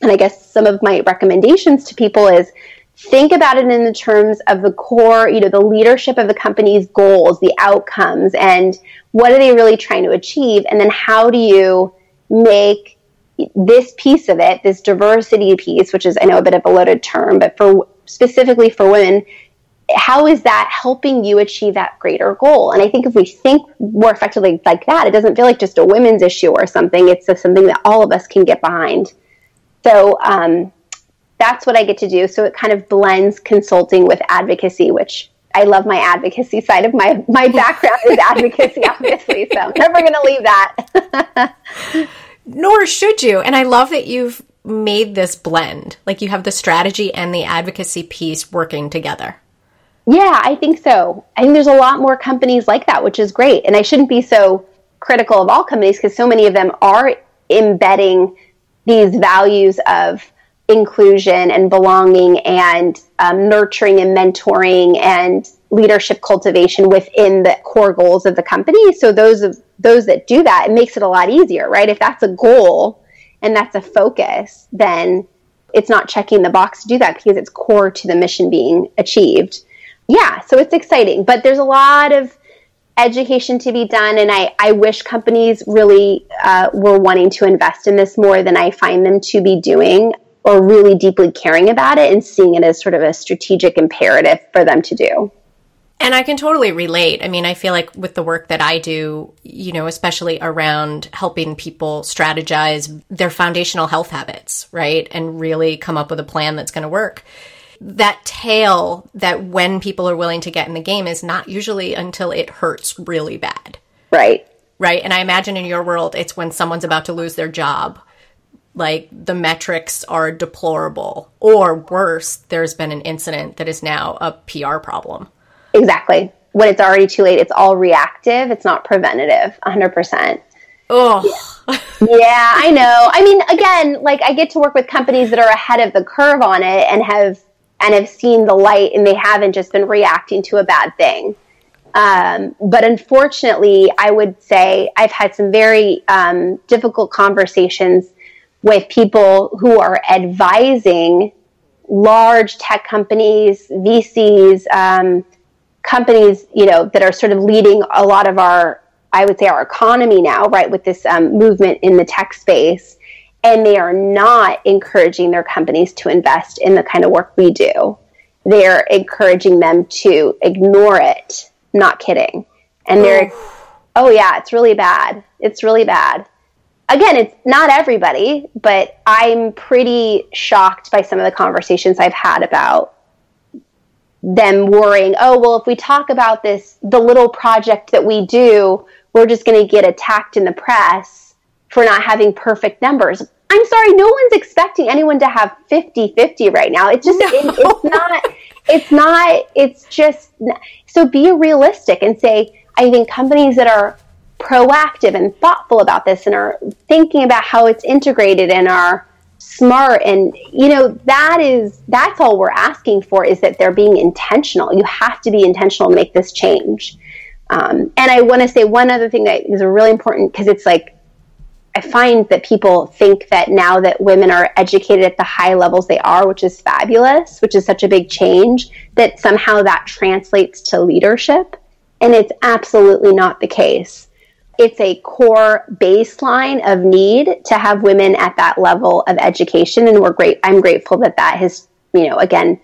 and I guess some of my recommendations to people is think about it in the terms of the core, you know, the leadership of the company's goals, the outcomes, and what are they really trying to achieve? And then how do you make this piece of it, this diversity piece, which is I know a bit of a loaded term, but for specifically for women, how is that helping you achieve that greater goal? And I think if we think more effectively like that, it doesn't feel like just a women's issue or something. It's something that all of us can get behind. So um, that's what I get to do. So it kind of blends consulting with advocacy, which I love my advocacy side of my my background is advocacy, obviously. So I'm never going to leave that. nor should you. And I love that you've made this blend. Like you have the strategy and the advocacy piece working together. Yeah, I think so. I think there's a lot more companies like that, which is great. And I shouldn't be so critical of all companies because so many of them are embedding these values of inclusion and belonging and um, nurturing and mentoring and leadership cultivation within the core goals of the company. So those of those that do that, it makes it a lot easier, right? If that's a goal and that's a focus, then it's not checking the box to do that because it's core to the mission being achieved. Yeah, so it's exciting, but there's a lot of education to be done, and I, I wish companies really uh, were wanting to invest in this more than I find them to be doing or really deeply caring about it and seeing it as sort of a strategic imperative for them to do. And I can totally relate. I mean, I feel like with the work that I do, you know, especially around helping people strategize their foundational health habits, right? And really come up with a plan that's going to work. That tail that when people are willing to get in the game is not usually until it hurts really bad. Right. Right. And I imagine in your world, it's when someone's about to lose their job. Like the metrics are deplorable, or worse, there's been an incident that is now a PR problem. Exactly. When it's already too late, it's all reactive. It's not preventative. 100%. Oh. Yeah. yeah, I know. I mean, again, like I get to work with companies that are ahead of the curve on it and have and have seen the light and they haven't just been reacting to a bad thing. Um, but unfortunately, I would say I've had some very um, difficult conversations with people who are advising large tech companies, VCs, um, companies, you know, that are sort of leading a lot of our, I would say, our economy now, right, with this um, movement in the tech space. And they are not encouraging their companies to invest in the kind of work we do. They're encouraging them to ignore it. Not kidding. And they're, oh yeah, it's really bad. It's really bad again, it's not everybody, but I'm pretty shocked by some of the conversations I've had about them worrying, oh, well, if we talk about this, the little project that we do, we're just going to get attacked in the press for not having perfect numbers. I'm sorry, no one's expecting anyone to have 50 50 right now. It's just, no. it, it's not, it's not, it's just, so be realistic and say, I think companies that are proactive and thoughtful about this and are thinking about how it's integrated and are smart. And you know that is that's all we're asking for is that they're being intentional. You have to be intentional to make this change. Um, and i want to say one other thing that is really important because it's like i find that people think that now that women are educated at the high levels they are which is fabulous which is such a big change that somehow that translates to leadership. And it's absolutely not the case it's a core baseline of need to have women at that level of education. And we're great i'm grateful that that has you know again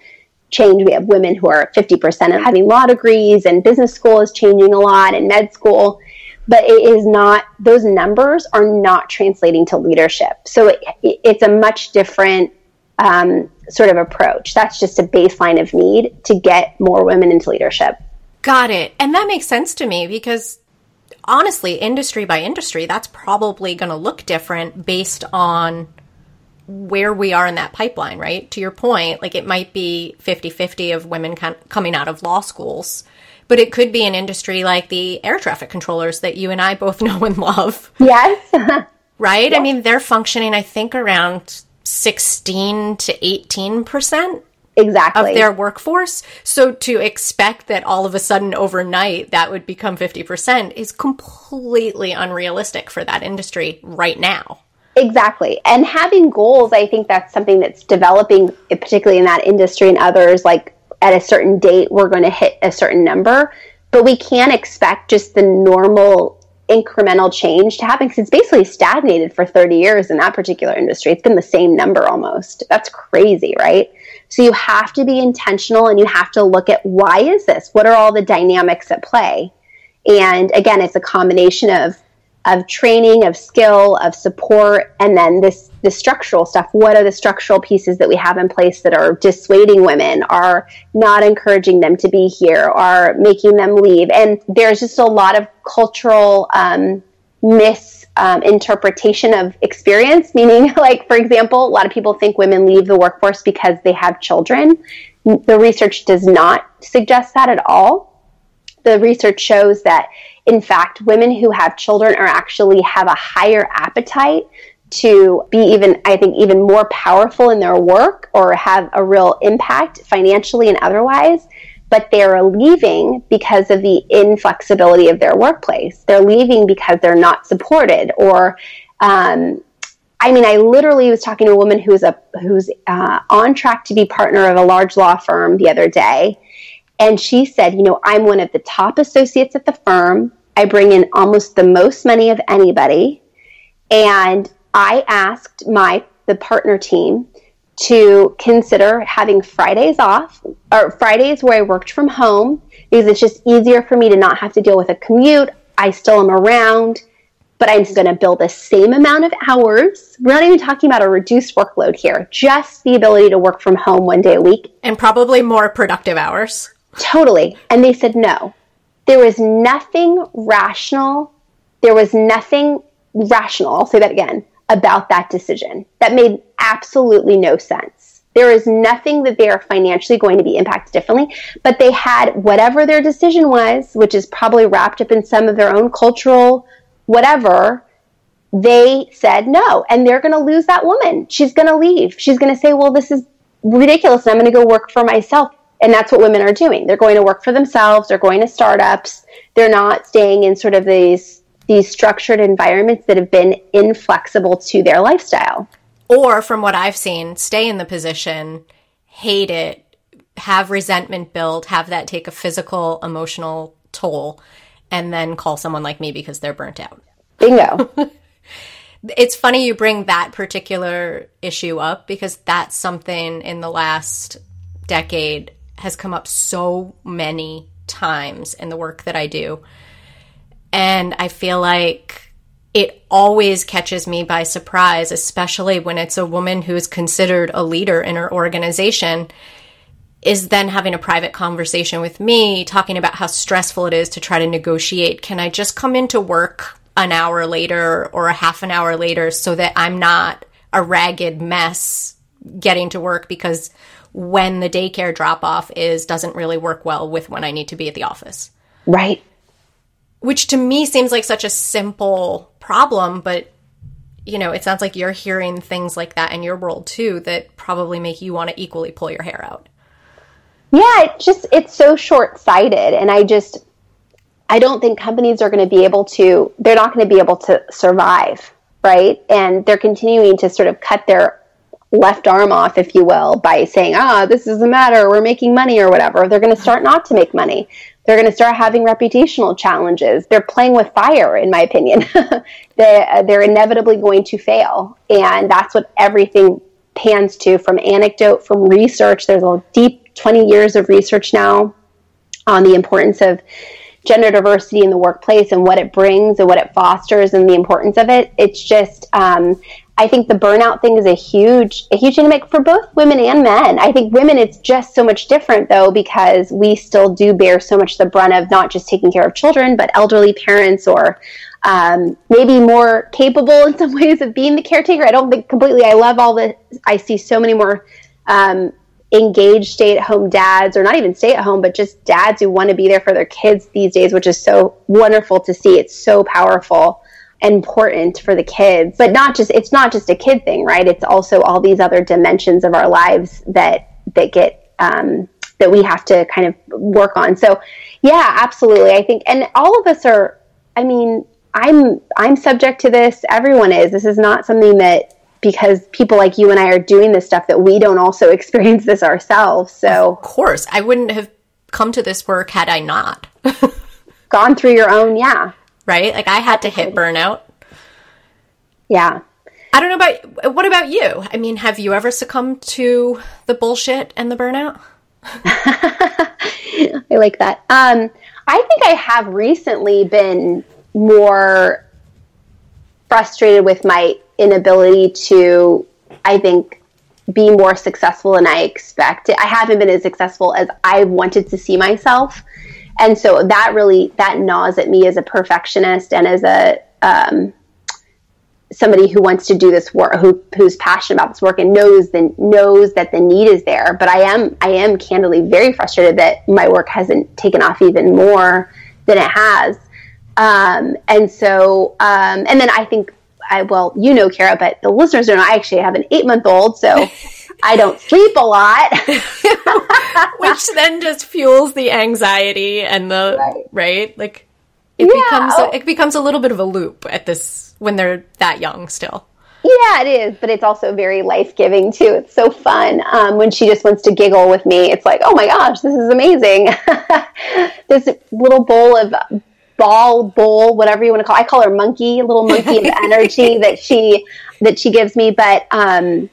changed. We have women who are 50% of having law degrees and business school is changing a lot and med school. But it is not those numbers are not translating to leadership. So it, it's a much different um, sort of approach. That's just a baseline of need to get more women into leadership. Got it. And that makes sense to me because honestly, industry by industry, that's probably going to look different based on where we are in that pipeline, right? To your point, like it might be 50 50 of women coming out of law schools, but it could be an industry like the air traffic controllers that you and I both know and love. Yes. right? Yes. I mean, they're functioning, I think, around 16 to 18% exactly of their workforce. So to expect that all of a sudden overnight that would become 50% is completely unrealistic for that industry right now. Exactly. And having goals, I think that's something that's developing, particularly in that industry and others, like at a certain date, we're going to hit a certain number. But we can't expect just the normal incremental change to happen because it's basically stagnated for 30 years in that particular industry. It's been the same number almost. That's crazy, right? So you have to be intentional and you have to look at why is this? What are all the dynamics at play? And again, it's a combination of of training, of skill, of support, and then this the structural stuff. What are the structural pieces that we have in place that are dissuading women, are not encouraging them to be here, are making them leave? And there's just a lot of cultural um, misinterpretation um, of experience. Meaning, like for example, a lot of people think women leave the workforce because they have children. The research does not suggest that at all. The research shows that in fact, women who have children are actually have a higher appetite to be even, I think, even more powerful in their work or have a real impact financially and otherwise. But they're leaving because of the inflexibility of their workplace. They're leaving because they're not supported or, um, I mean, I literally was talking to a woman who's a who's uh, on track to be partner of a large law firm the other day, and she said, You know, I'm one of the top associates at the firm. I bring in almost the most money of anybody. And I asked my the partner team to consider having Fridays off or Fridays where I worked from home because it's just easier for me to not have to deal with a commute. I still am around, but I'm going to bill the same amount of hours. We're not even talking about a reduced workload here, just the ability to work from home one day a week. And probably more productive hours. Totally. And they said no. There was nothing rational. There was nothing rational, I'll say that again, about that decision. That made absolutely no sense. There is nothing that they are financially going to be impacted differently, but they had whatever their decision was, which is probably wrapped up in some of their own cultural whatever. They said no, and they're going to lose that woman. She's going to leave. She's going to say, Well, this is ridiculous, and I'm going to go work for myself and that's what women are doing. They're going to work for themselves. They're going to startups. They're not staying in sort of these these structured environments that have been inflexible to their lifestyle. Or from what I've seen, stay in the position, hate it, have resentment build, have that take a physical, emotional toll, and then call someone like me because they're burnt out. Bingo. it's funny you bring that particular issue up because that's something in the last decade has come up so many times in the work that I do. And I feel like it always catches me by surprise, especially when it's a woman who is considered a leader in her organization, is then having a private conversation with me, talking about how stressful it is to try to negotiate. Can I just come into work an hour later or a half an hour later so that I'm not a ragged mess getting to work because when the daycare drop off is doesn't really work well with when I need to be at the office. Right. Which to me seems like such a simple problem, but you know, it sounds like you're hearing things like that in your world too that probably make you want to equally pull your hair out. Yeah, it just it's so short-sighted and I just I don't think companies are going to be able to they're not going to be able to survive, right? And they're continuing to sort of cut their left arm off, if you will, by saying, ah, this doesn't matter, we're making money or whatever. They're going to start not to make money. They're going to start having reputational challenges. They're playing with fire, in my opinion. they, uh, they're inevitably going to fail. And that's what everything pans to from anecdote, from research. There's a deep 20 years of research now on the importance of gender diversity in the workplace and what it brings and what it fosters and the importance of it. It's just, um, I think the burnout thing is a huge, a huge dynamic for both women and men. I think women, it's just so much different though, because we still do bear so much the brunt of not just taking care of children, but elderly parents or um, maybe more capable in some ways of being the caretaker. I don't think completely. I love all the. I see so many more um, engaged stay-at-home dads, or not even stay-at-home, but just dads who want to be there for their kids these days, which is so wonderful to see. It's so powerful important for the kids but not just it's not just a kid thing right? It's also all these other dimensions of our lives that that get um, that we have to kind of work on. So yeah absolutely. I think and all of us are i mean i'm i'm subject to this. Everyone is. This is not something that because people like you and i are doing this stuff that we don't also experience this ourselves. So of course. I wouldn't have come to this work had i not. Gone through your own yeah right? Like I had to hit burnout. Yeah. I don't know about what about you? I mean, have you ever succumbed to the bullshit and the burnout? I like that. Um, I think I have recently been more frustrated with my inability to, I think, be more successful than I expected. I haven't been as successful as I wanted to see myself and so that really that gnaws at me as a perfectionist and as a um, somebody who wants to do this work who who's passionate about this work and knows the knows that the need is there. But i am i am candidly very frustrated that my work hasn't taken off even more than it has. Um, and so um, and then i think i well you know kara but the listeners don't know i actually have an eight month old. So I don't sleep a lot. Which then just fuels the anxiety and the right, right? like it yeah. becomes a, it becomes a little bit of a loop at this when they're that young still. Yeah, it is, but it's also very life giving too. It's so fun um, when she just wants to giggle with me. It's like, oh my gosh, this is amazing. this little bowl of ball bowl, whatever you want to call. It. I call her monkey, a little monkey of energy that she that she gives me. But um,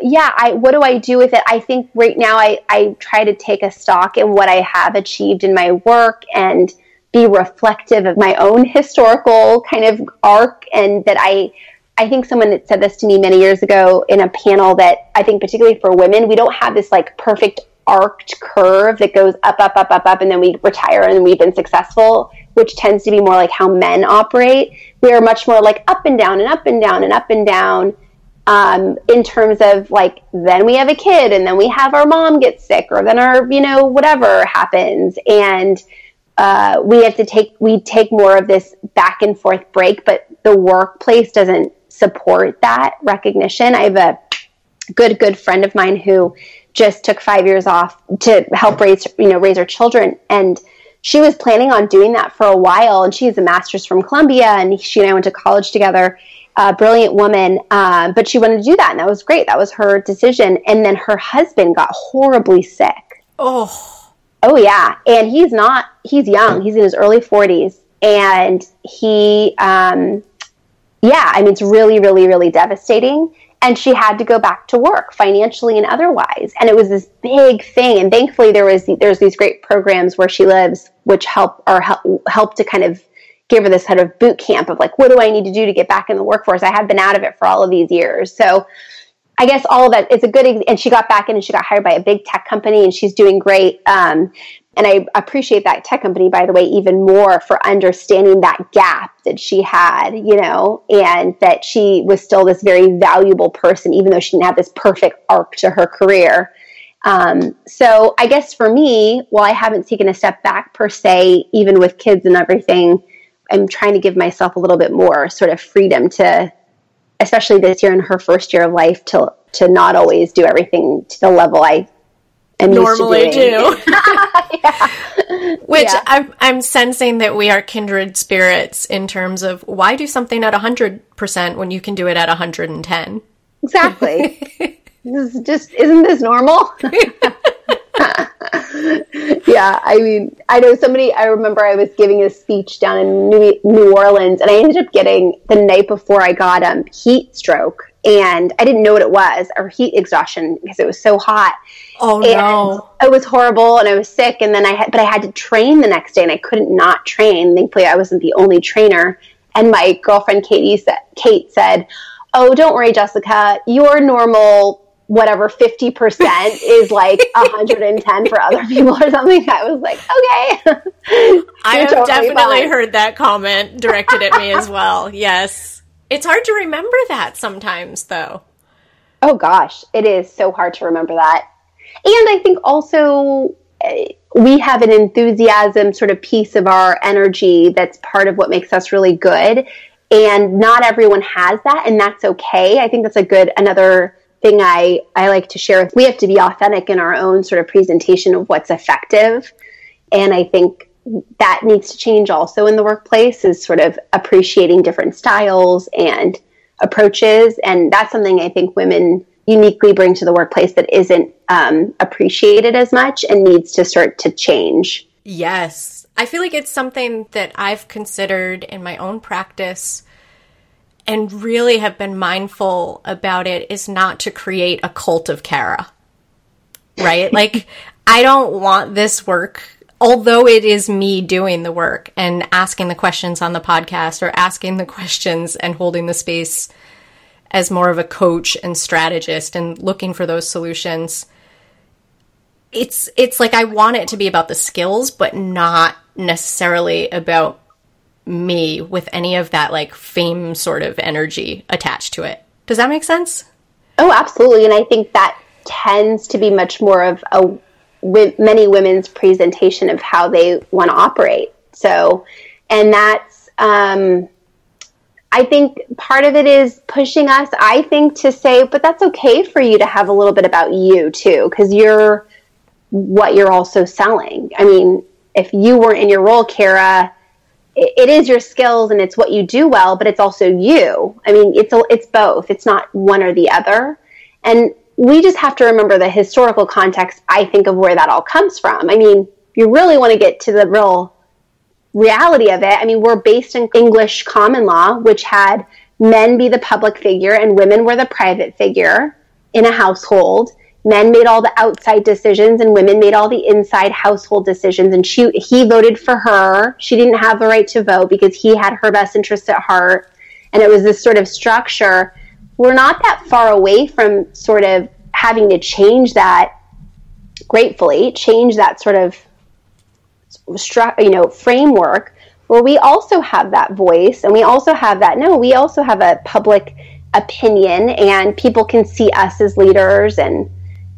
yeah, I what do I do with it? I think right now I, I try to take a stock in what I have achieved in my work and be reflective of my own historical kind of arc and that I I think someone that said this to me many years ago in a panel that I think particularly for women, we don't have this like perfect arced curve that goes up, up, up, up, up, and then we retire and we've been successful, which tends to be more like how men operate. We are much more like up and down and up and down and up and down um, in terms of like then we have a kid and then we have our mom get sick or then our you know whatever happens. And uh, we have to take we take more of this back and forth break but the workplace doesn't support that recognition. I have a good good friend of mine who just took five years off to help raise you know raise her children. And she was planning on doing that for a while. And she has a master's from columbia and she and i went to college together a brilliant woman uh, but she wanted to do that and that was great. That was her decision. And then her husband got horribly sick. Oh. Oh yeah. And he's not he's young. He's in his early 40s and he um, yeah i mean it's really really really devastating. And she had to go back to work financially and otherwise. And it was this big thing. And thankfully there was there's these great programs where she lives which help or help, help to kind of give her this kind of boot camp of like what do i need to do to get back in the workforce i have been out of it for all of these years so I guess all of that is a good, and she got back in and she got hired by a big tech company and she's doing great. Um, and I appreciate that tech company, by the way, even more for understanding that gap that she had, you know, and that she was still this very valuable person, even though she didn't have this perfect arc to her career. Um, so I guess for me, while I haven't taken a step back per se, even with kids and everything, I'm trying to give myself a little bit more sort of freedom to, especially this year in her first year of life, to to not always do everything to the level I am normally do. yeah. Which yeah. I'm I'm sensing that we are kindred spirits in terms of why do something at hundred percent when you can do it at hundred and ten. Exactly. this is just isn't this normal? yeah, I mean, I know somebody. I remember I was giving a speech down in New, New Orleans, and I ended up getting the night before I got um heat stroke, and I didn't know what it was or heat exhaustion because it was so hot. Oh and no! It was horrible, and I was sick. And then I had, but I had to train the next day, and I couldn't not train. Thankfully, I wasn't the only trainer. And my girlfriend Katie said, Kate said, "Oh, don't worry, Jessica. Your normal." Whatever fifty percent is like hundred and ten for other people or something. I was like, okay. I have totally definitely fine. heard that comment directed at me as well. Yes, it's hard to remember that sometimes, though. Oh gosh, it is so hard to remember that. And I think also eh, we have an enthusiasm sort of piece of our energy that's part of what makes us really good. And not everyone has that, and that's okay. I think that's a good, another thing I, I like to share. We have to be authentic in our own sort of presentation of what's effective. And I think that needs to change also in the workplace is sort of appreciating different styles and approaches. And that's something I think women uniquely bring to the workplace that isn't um, appreciated as much and needs to start to change. Yes. I feel like it's something that I've considered in my own practice and really have been mindful about it is not to create a cult of Kara. Right? like, I don't want this work, although it is me doing the work and asking the questions on the podcast or asking the questions and holding the space as more of a coach and strategist and looking for those solutions it's it's like I want it to be about the skills but not necessarily about me with any of that like fame sort of energy attached to it. Does that make sense? Oh, absolutely. And I think that tends to be much more of a many women's presentation of how they want to operate. So, and that's um, I think part of it is pushing us, I think, to say, but that's okay for you to have a little bit about you too, because you're what you're also selling. I mean, if you weren't in your role, Kara, it, is your skills and it's what you do well, but it's also you. I mean, it's it's both. It's not one or the other. And we just have to remember the historical context, I think, of where that all comes from. I mean, you really want to get to the real reality of it, I mean, we're based in English common law, which had men be the public figure and women were the private figure in a household. Men made all the outside decisions and women made all the inside household decisions. And she, he voted for her. She didn't have the right to vote because he had her best interests at heart. And it was this sort of structure. We're not that far away from sort of having to change that gratefully, change that sort of stru- you know framework where we also have that voice and we also have that no we also have a public opinion and people can see us as leaders and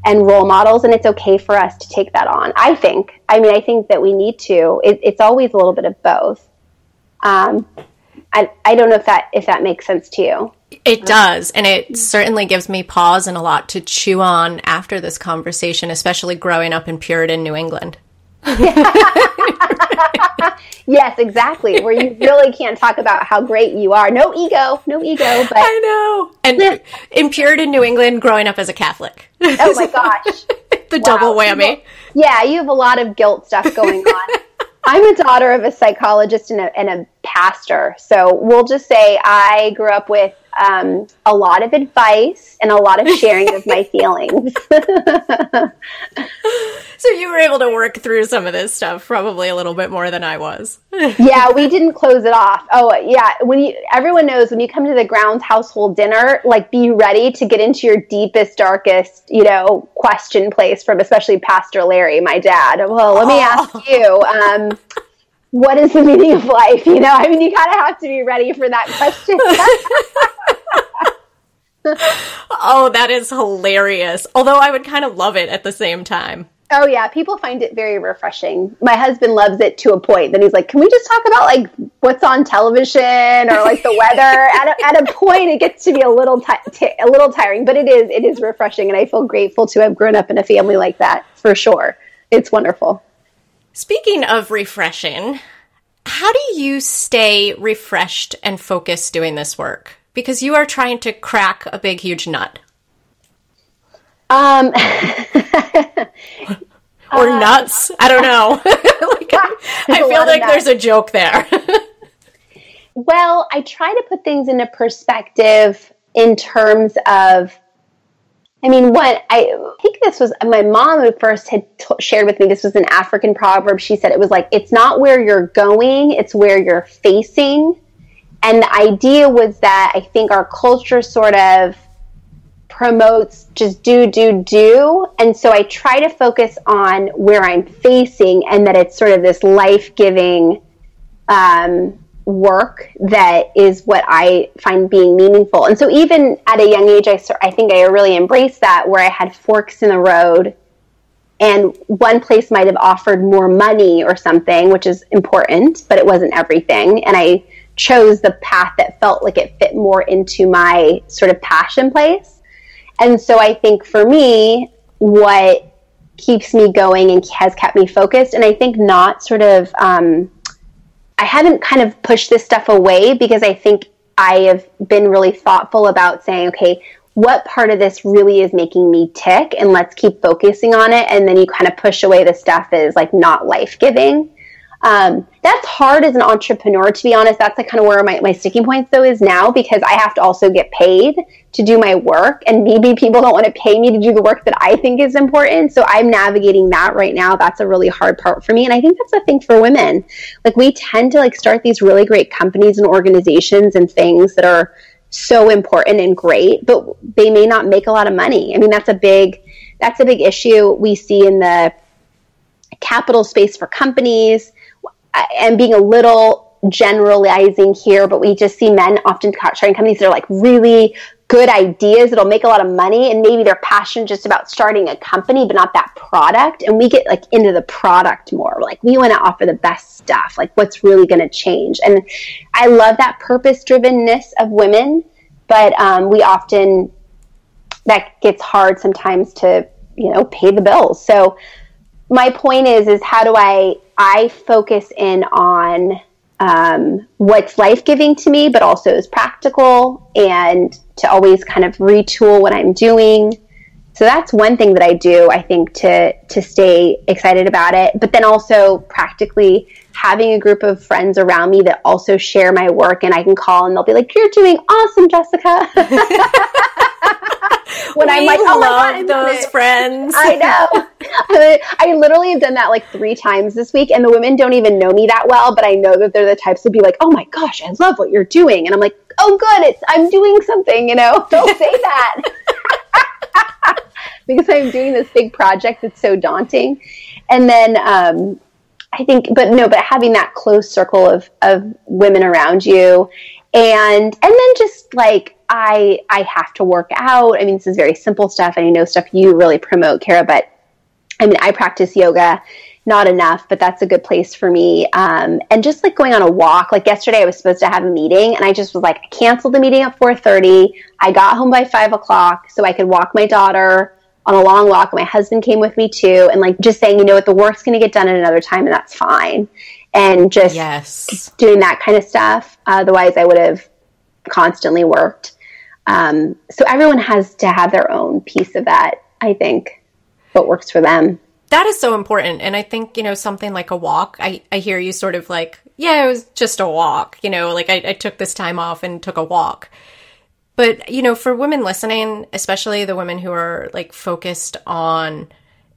and role models and it's okay for us to take that on i think i mean i think that we need to it, it's always a little bit of both um, I, I don't know if that if that makes sense to you It does. And it certainly gives me pause and a lot to chew on after this conversation, especially growing up in Puritan New England. yes, exactly. Where you really can't talk about how great you are. No ego, no ego. But I know. And in Puritan New England, growing up as a Catholic. Oh my gosh, the wow. double whammy. Yeah, you have a lot of guilt stuff going on. I'm a daughter of a psychologist and a, and a pastor. So we'll just say I grew up with um, a lot of advice and a lot of sharing of my feelings. so you were able to work through some of this stuff probably a little bit more than I was. yeah, we didn't close it off. Oh, yeah. When you everyone knows when you come to the grounds household dinner, like be ready to get into your deepest, darkest, you know, question place from especially Pastor Larry, my dad. Well, let me oh. ask you. Um, what is the meaning of life? You know, I mean, you kind of have to be ready for that question. Oh, that is hilarious. Although I would kind of love it at the same time. Oh yeah, people find it very refreshing. My husband loves it to a point. Then he's like, "Can we just talk about like what's on television or like the weather?" at, a, at a point, it gets to be a little t- t- a little tiring, but it is it is refreshing, and I feel grateful to have grown up in a family like that for sure. It's wonderful. Speaking of refreshing, how do you stay refreshed and focused doing this work? Because you are trying to crack a big, huge nut. Um, or uh, nuts. I don't know. like, I feel like there's a joke there. well, I try to put things into perspective in terms of I mean, what I think this was my mom who first had t- shared with me. This was an African proverb. She said it was like, it's not where you're going, it's where you're facing. And the idea was that I think our culture sort of promotes just do, do, do. And so I try to focus on where I'm facing and that it's sort of this life giving um, work that is what I find being meaningful. And so even at a young age, I, I think I really embraced that where I had forks in the road and one place might have offered more money or something, which is important, but it wasn't everything. And I chose the path that felt like it fit more into my sort of passion place. And so I think for me, what keeps me going and has kept me focused, and I think not sort of, um, I haven't kind of pushed this stuff away because I think I have been really thoughtful about saying, okay, what part of this really is making me tick? And let's keep focusing on it. And then you kind of push away the stuff that is like not life-giving um, that's hard as an entrepreneur, to be honest. That's like kind of where my, my sticking points though is now because I have to also get paid to do my work and maybe people don't want to pay me to do the work that I think is important. So I'm navigating that right now. That's a really hard part for me. And I think that's a thing for women. Like we tend to like start these really great companies and organizations and things that are so important and great, but they may not make a lot of money. I mean, that's a big, that's a big issue we see in the capital space for companies am being a little generalizing here, but we just see men often starting companies that are like really good ideas that'll make a lot of money and maybe they're passionate just about starting a company but not that product. And we get like into the product more. Like we want to offer the best stuff. Like what's really going to change? And i love that purpose drivenness of women but um, we often that gets hard sometimes to you know pay the bills. So my point is is how do i I focus in on um, what's life giving to me, but also is practical, and to always kind of retool what I'm doing. So that's one thing that I do, I think, to to stay excited about it. But then also practically having a group of friends around me that also share my work, and I can call and they'll be like, "You're doing awesome, Jessica." when we I'm like, oh love those friends. I know. I literally have done that like three times this week, and the women don't even know me that well, but I know that they're the types to be like, oh my gosh, I love what you're doing, and I'm like, oh good, it's I'm doing something, you know. Don't say that. because I'm doing this big project that's so daunting. And then um, I think, but no, but having that close circle of, of women around you and and then just like I I have to work out. I mean, this is very simple stuff, and I know stuff you really promote, Kara. But I mean, I practice yoga, not enough, but that's a good place for me. Um, and just like going on a walk, like yesterday I was supposed to have a meeting and I just was like, I canceled the meeting at 4.30. I got home by five o'clock so I could walk my daughter on a long walk. My husband came with me too. And like just saying, you know what, the work's going to get done at another time and that's fine. And just yes. doing that kind of stuff. Otherwise I would have constantly worked. Um, so everyone has to have their own piece of that, I think, what works for them. That is so important. And I think, you know, something like a walk, I, I hear you sort of like, yeah, it was just a walk, you know, like I, I took this time off and took a walk. But, you know, for women listening, especially the women who are like focused on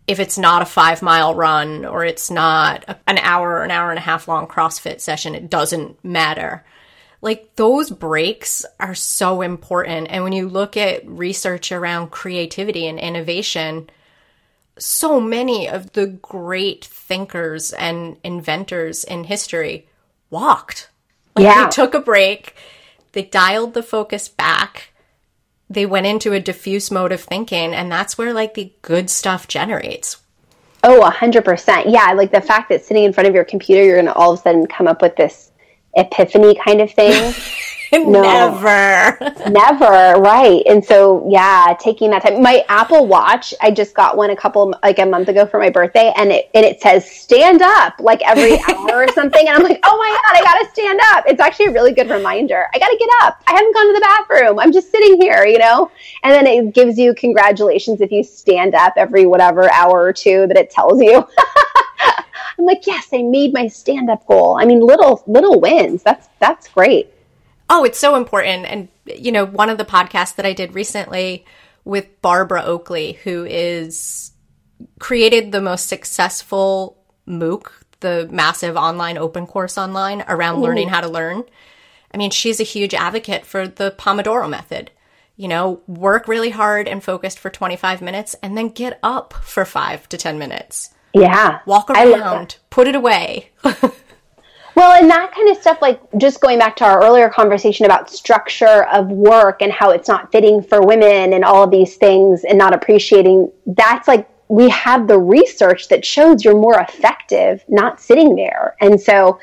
if it's not a five mile run or it's not an hour an hour and a half long CrossFit session, it doesn't matter. Like those breaks are so important. And when you look at research around creativity and innovation, so many of the great thinkers and inventors in history walked. Like Yeah. They took a break, they dialed the focus back, they went into a diffuse mode of thinking, and that's where like the good stuff generates. Oh, a hundred percent. Yeah, like the fact that sitting in front of your computer, you're going to all of a sudden come up with this epiphany kind of thing. Never. Never, right? And so, yeah, taking that time. My Apple Watch, I just got one a couple like a month ago for my birthday, and it and it says stand up like every hour or something, and I'm like, oh my god, I gotta stand up. It's actually a really good reminder. I gotta get up. I haven't gone to the bathroom. I'm just sitting here, you know. And then it gives you congratulations if you stand up every whatever hour or two that it tells you. I'm like, yes, I made my stand up goal. I mean, little little wins. That's that's great. Oh, it's so important. And, you know, one of the podcasts that I did recently with Barbara Oakley, who is created the most successful MOOC, the massive online open course online around learning how to learn. I mean, she's a huge advocate for the Pomodoro method. You know, work really hard and focused for 25 minutes and then get up for five to 10 minutes. Yeah, Walk I love that. around, put it away. Well, and that kind of stuff, like just going back to our earlier conversation about structure of work and how it's not fitting for women and all of these things and not appreciating that's like we have the research that shows you're more effective not sitting there. And so,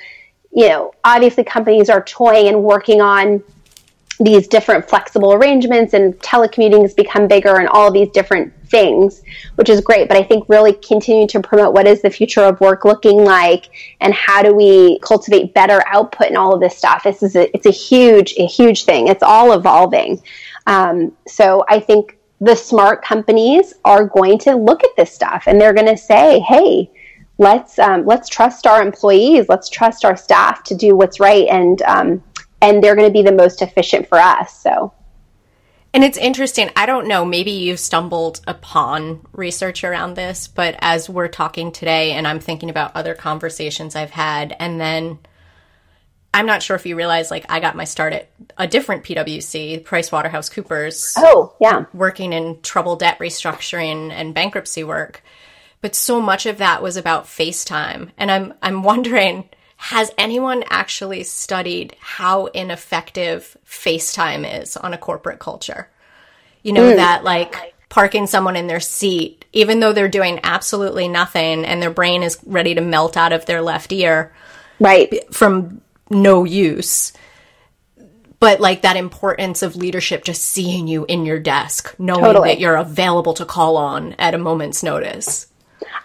you know, obviously companies are toying and working on these different flexible arrangements and telecommuting has become bigger and all these different things, which is great. But I think really continuing to promote what is the future of work looking like and how do we cultivate better output and all of this stuff. This is a, it's a huge, a huge thing. It's all evolving. Um, so I think the smart companies are going to look at this stuff and they're going to say, hey, let's um, let's trust our employees, let's trust our staff to do what's right, and um, and they're going to be the most efficient for us. So And it's interesting. I don't know. Maybe you've stumbled upon research around this, but as we're talking today, and I'm thinking about other conversations I've had, and then I'm not sure if you realize, like, I got my start at a different PwC, PricewaterhouseCoopers, oh yeah, working in trouble debt restructuring and bankruptcy work. But so much of that was about FaceTime. And I'm I'm wondering, has anyone actually studied how ineffective FaceTime is on a corporate culture? You know, that like parking someone in their seat, even though they're doing absolutely nothing and their brain is ready to melt out of their left ear right. from no use. But like that importance of leadership, just seeing you in your desk, knowing Totally. that you're available to call on at a moment's notice.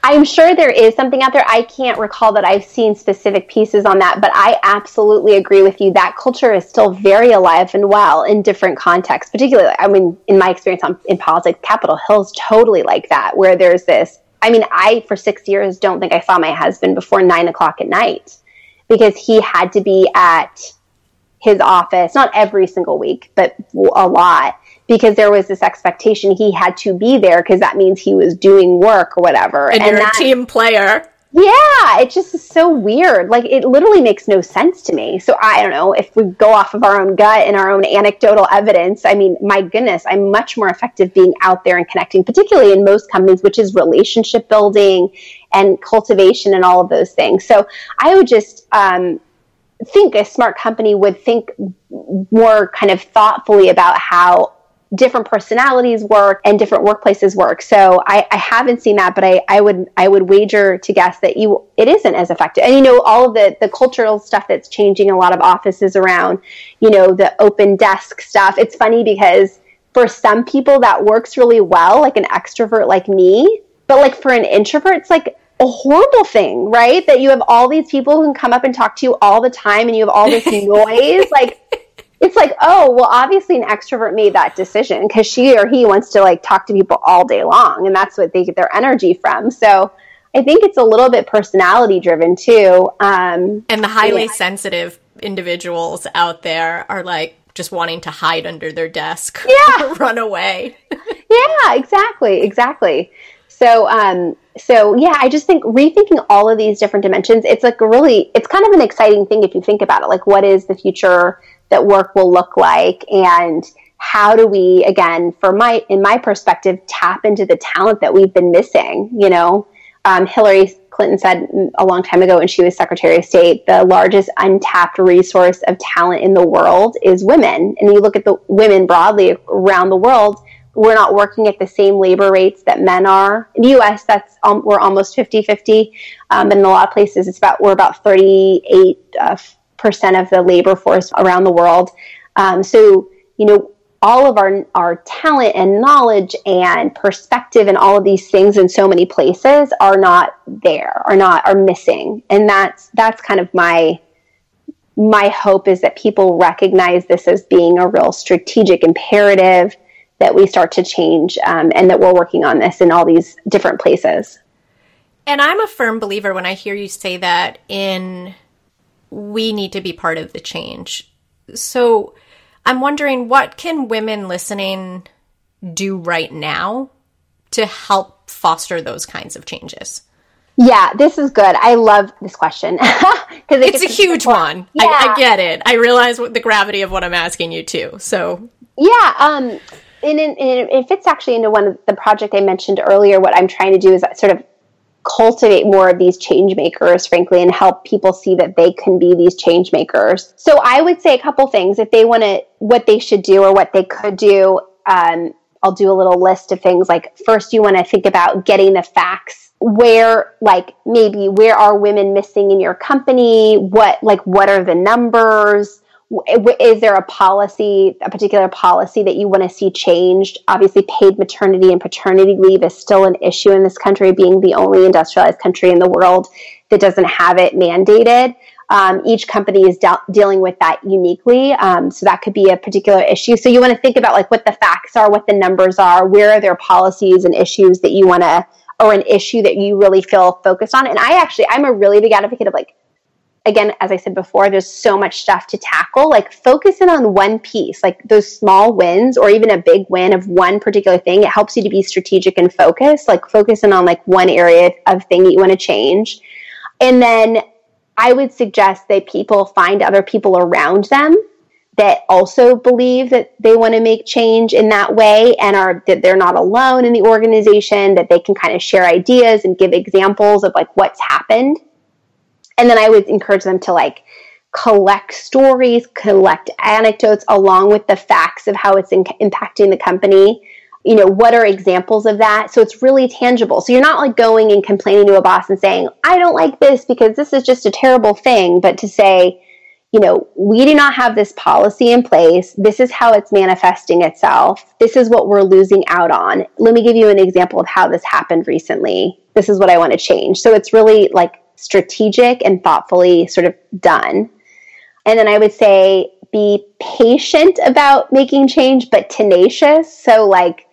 I'm sure there is something out there. I can't recall that I've seen specific pieces on that, but I absolutely agree with you. That culture is still very alive and well in different contexts, particularly, I mean, in my experience on, in politics, Capitol Hill is totally like that, where there's this. I mean, I, for six years, don't think I saw my husband before nine o'clock at night because he had to be at his office, not every single week, but a lot because there was this expectation he had to be there because that means he was doing work or whatever. And, you're that, a team player. yeah, it just is so weird. Like it literally makes no sense to me. So I don't know if we go off of our own gut and our own anecdotal evidence. I mean, my goodness, I'm much more effective being out there and connecting, particularly in most companies, which is relationship building and cultivation and all of those things. So I would just um, think a smart company would think more kind of thoughtfully about how different personalities work and different workplaces work. So I, I haven't seen that, but I, I would I would wager to guess that you it isn't as effective. And you know, all of the the cultural stuff that's changing a lot of offices around, you know, the open desk stuff. It's funny because for some people that works really well, like an extrovert like me, but like for an introvert, it's like a horrible thing, right? That you have all these people who can come up and talk to you all the time and you have all this noise. like it's like, oh, well, obviously an extrovert made that decision because she or he wants to like talk to people all day long, and that's what they get their energy from. So I think it's a little bit personality driven too. Um, and the highly yeah. sensitive individuals out there are like just wanting to hide under their desk, yeah, run away. yeah, exactly, exactly. So, um, so yeah, I just think rethinking all of these different dimensions. It's like really, it's kind of an exciting thing if you think about it. Like, what is the future? That work will look like? And how do we again for my in my perspective tap into the talent that we've been missing you know? Um, hillary clinton said a long time ago when she was secretary of state the largest untapped resource of talent in the world is women. And you look at the women broadly around the world we're not working at the same labor rates that men are. In the us that's um, we're almost 50-50 um, and in a lot of places it's about we're about 38 uh, percent of the labor force around the world. Um, so, you know, all of our our talent and knowledge and perspective and all of these things in so many places are not there, are not are missing, and that's that's kind of my my hope is that people recognize this as being a real strategic imperative that we start to change um, and that we're working on this in all these different places. And I'm a firm believer when I hear you say that in we need to be part of the change. So I'm wondering what can women listening do right now to help foster those kinds of changes? Yeah, this is good. I love this question because it it's a huge one. Yeah. I, I, get it. I realize what the gravity of what I'm asking you too. So yeah, um, and, and, and it fits actually into one of the project I mentioned earlier. What I'm trying to do is sort of cultivate more of these change makers, frankly, and help people see that they can be these change makers. So I would say a couple things if they want to, what they should do or what they could do. Um, I'll do a little list of things like first, you want to think about getting the facts where like maybe where are women missing in your company what like what are the numbers is there a policy, a particular policy that you want to see changed? Obviously, paid maternity and paternity leave is still an issue in this country, being the only industrialized country in the world that doesn't have it mandated. Um, each company is de- dealing with that uniquely. Um, so that could be a particular issue. So you want to think about like what the facts are, what the numbers are, where are there policies and issues that you want to, or an issue that you really feel focused on. And I actually, I'm a really big advocate of like again, as I said before, there's so much stuff to tackle. Like focus in on one piece, like those small wins or even a big win of one particular thing. It helps you to be strategic and focused. Like focus in on like one area of thing that you want to change. And then I would suggest that people find other people around them that also believe that they want to make change in that way and are that they're not alone in the organization, that they can kind of share ideas and give examples of like what's happened and then I would encourage them to like collect stories, collect anecdotes along with the facts of how it's in- impacting the company. You know, what are examples of that? So it's really tangible. So you're not like going and complaining to a boss and saying, I don't like this because this is just a terrible thing, but to say, you know, we do not have this policy in place. This is how it's manifesting itself. This is what we're losing out on. Let me give you an example of how this happened recently. This is what I want to change. So it's really like strategic and thoughtfully sort of done. And then I would say be patient about making change, but tenacious. So, like,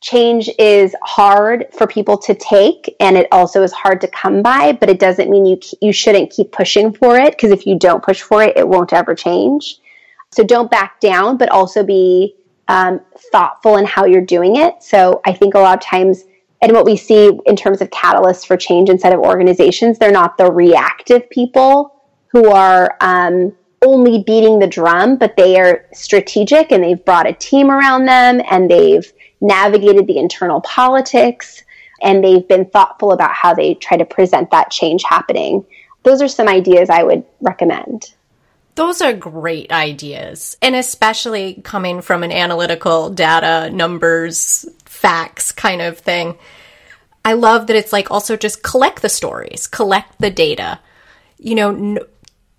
change is hard for people to take and it also is hard to come by but it doesn't mean you you shouldn't keep pushing for it because if you don't push for it it won't ever change so don't back down but also be um, thoughtful in how you're doing it so i think a lot of times and what we see in terms of catalysts for change inside of organizations, they're not the reactive people who are um, only beating the drum, but they are strategic and they've brought a team around them and they've navigated the internal politics and they've been thoughtful about how they try to present that change happening. Those are some ideas I would recommend. Those are great ideas. And especially coming from an analytical data, numbers, facts kind of thing. I love that it's like also just collect the stories, collect the data. You know, n-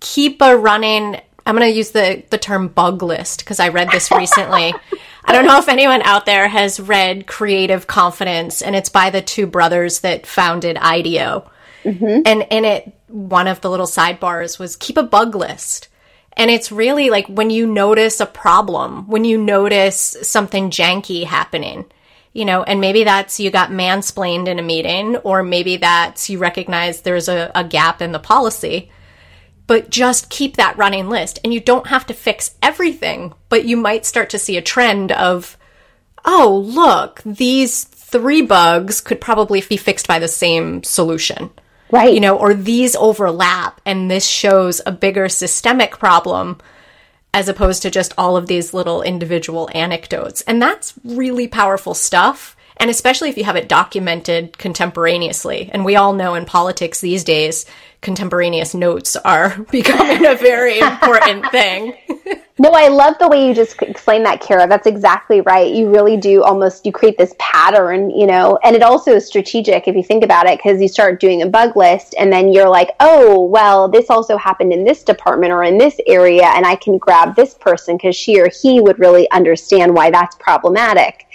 keep a running I'm going to use the the term bug list because I read this recently. I don't know if anyone out there has read Creative Confidence and it's by the two brothers that founded IDEO. Mm-hmm. And in it one of the little sidebars was keep a bug list. And it's really like when you notice a problem, when you notice something janky happening, you know, and maybe that's you got mansplained in a meeting, or maybe that's you recognize there's a, a gap in the policy. But just keep that running list. And you don't have to fix everything, but you might start to see a trend of, oh, look, these three bugs could probably be fixed by the same solution. Right. You know, or these overlap and this shows a bigger systemic problem as opposed to just all of these little individual anecdotes. And that's really powerful stuff. And especially if you have it documented contemporaneously. And we all know in politics these days, contemporaneous notes are becoming a very important thing. no, I love the way you just explained that, Kara. That's exactly right. You really do almost, you create this pattern, you know, and it also is strategic if you think about it, because you start doing a bug list and then you're like, oh, well, this also happened in this department or in this area, and I can grab this person because she or he would really understand why that's problematic.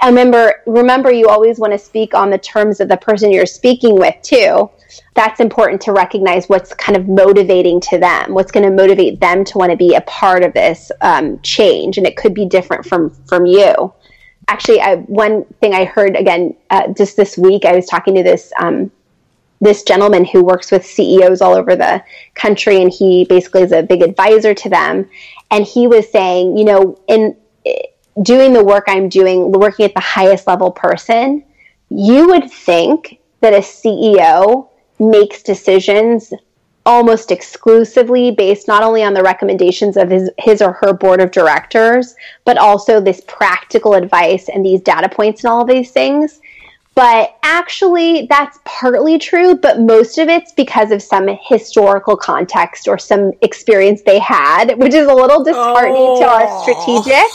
And remember, remember, you always want to speak on the terms of the person you're speaking with too. That's important to recognize what's kind of motivating to them, what's going to motivate them to want to be a part of this um, change, and it could be different from from you. Actually, I, one thing I heard again uh, just this week, I was talking to this um, this gentleman who works with CEOs all over the country, and he basically is a big advisor to them. And he was saying, you know, in doing the work I'm doing, working at the highest level person, you would think that a CEO makes decisions almost exclusively based not only on the recommendations of his, his or her board of directors, but also this practical advice and these data points and all of these things. But actually, that's partly true, but most of it's because of some historical context or some experience they had, which is a little disheartening oh. to our strategic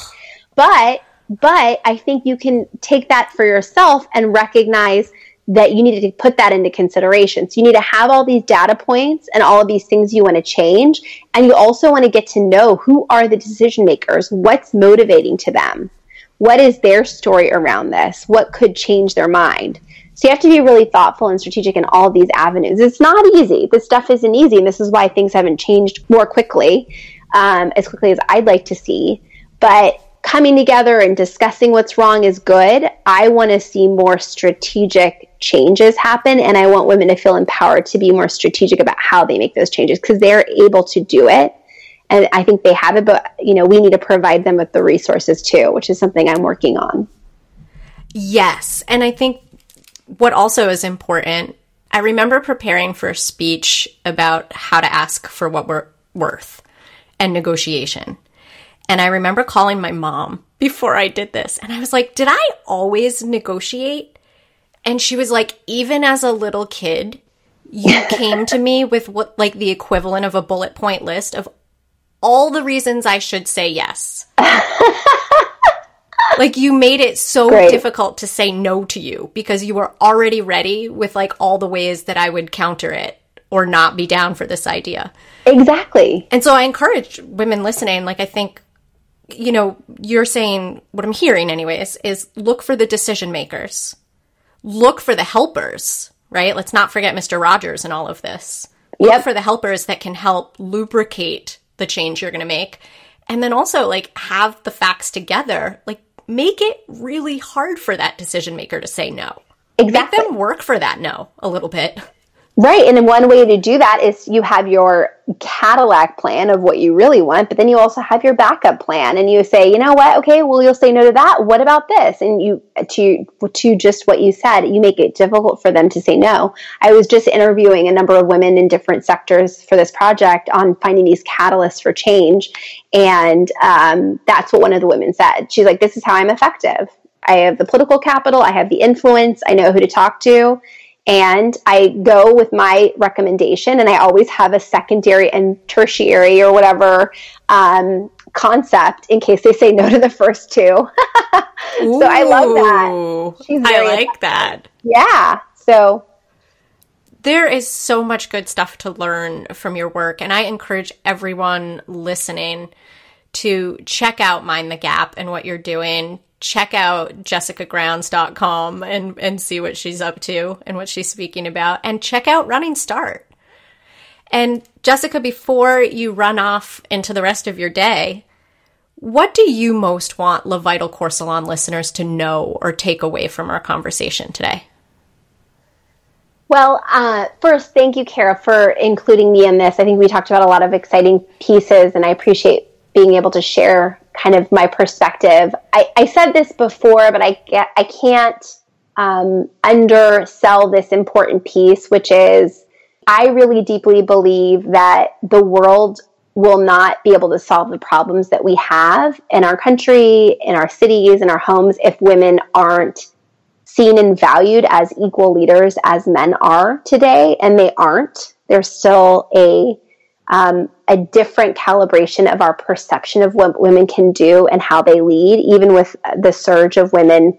but but I think you can take that for yourself and recognize that you need to put that into consideration. So you need to have all these data points and all of these things you want to change. And you also want to get to know who are the decision makers, what's motivating to them, what is their story around this, what could change their mind. So you have to be really thoughtful and strategic in all these avenues. It's not easy. This stuff isn't easy. And this is why things haven't changed more quickly, um, as quickly as I'd like to see. But coming together and discussing what's wrong is good. I want to see more strategic changes happen and I want women to feel empowered to be more strategic about how they make those changes because they're able to do it. And I think they have it, but you know, we need to provide them with the resources too, which is something I'm working on. Yes. And I think what also is important, I remember preparing for a speech about how to ask for what we're worth and negotiation. And I remember calling my mom before I did this. And I was like, Did I always negotiate? And she was like, Even as a little kid, you came to me with what, like, the equivalent of a bullet point list of all the reasons I should say yes. like, you made it so Great. difficult to say no to you because you were already ready with, like, all the ways that I would counter it or not be down for this idea. Exactly. And so I encourage women listening, like, I think you know, you're saying what I'm hearing, anyways, is look for the decision makers, look for the helpers, right? Let's not forget Mr. Rogers and all of this. Look for the helpers that can help lubricate the change you're going to make. And then also, like, have the facts together. Like, make it really hard for that decision maker to say no. Exactly. Make them work for that no a little bit. Right. And one way to do that is you have your Cadillac plan of what you really want, but then you also have your backup plan and you say, you know what? Okay, well, you'll say no to that. What about this? And you, to, to just what you said, you make it difficult for them to say no. I was just interviewing a number of women in different sectors for this project on finding these catalysts for change. And um, that's what one of the women said. She's like, this is how I'm effective. I have the political capital, I have the influence, I know who to talk to and I go with my recommendation, and I always have a secondary and tertiary or whatever um, concept in case they say no to the first two. so I love that. She's I like that. Yeah. So there is so much good stuff to learn from your work, and I encourage everyone listening to check out Mine the Gap and what you're doing. Check out jessicagrounds.com and, and see what she's up to and what she's speaking about. And check out Running Start. And Jessica, before you run off into the rest of your day, what do you most want Le Vital Corps Salon listeners to know or take away from our conversation today? Well, uh, first, thank you, Kara, for including me in this. I think we talked about a lot of exciting pieces, and I appreciate being able to share kind of my perspective. I, I said this before, but I, I can't um, undersell this important piece, which is I really deeply believe that the world will not be able to solve the problems that we have in our country, in our cities, in our homes if women aren't seen and valued as equal leaders as men are today, and they aren't. There's still a um, a different calibration of our perception of what women can do and how they lead, even with the surge of women,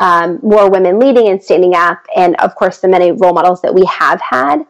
um, more women leading and standing up, and of course the many role models that we have had.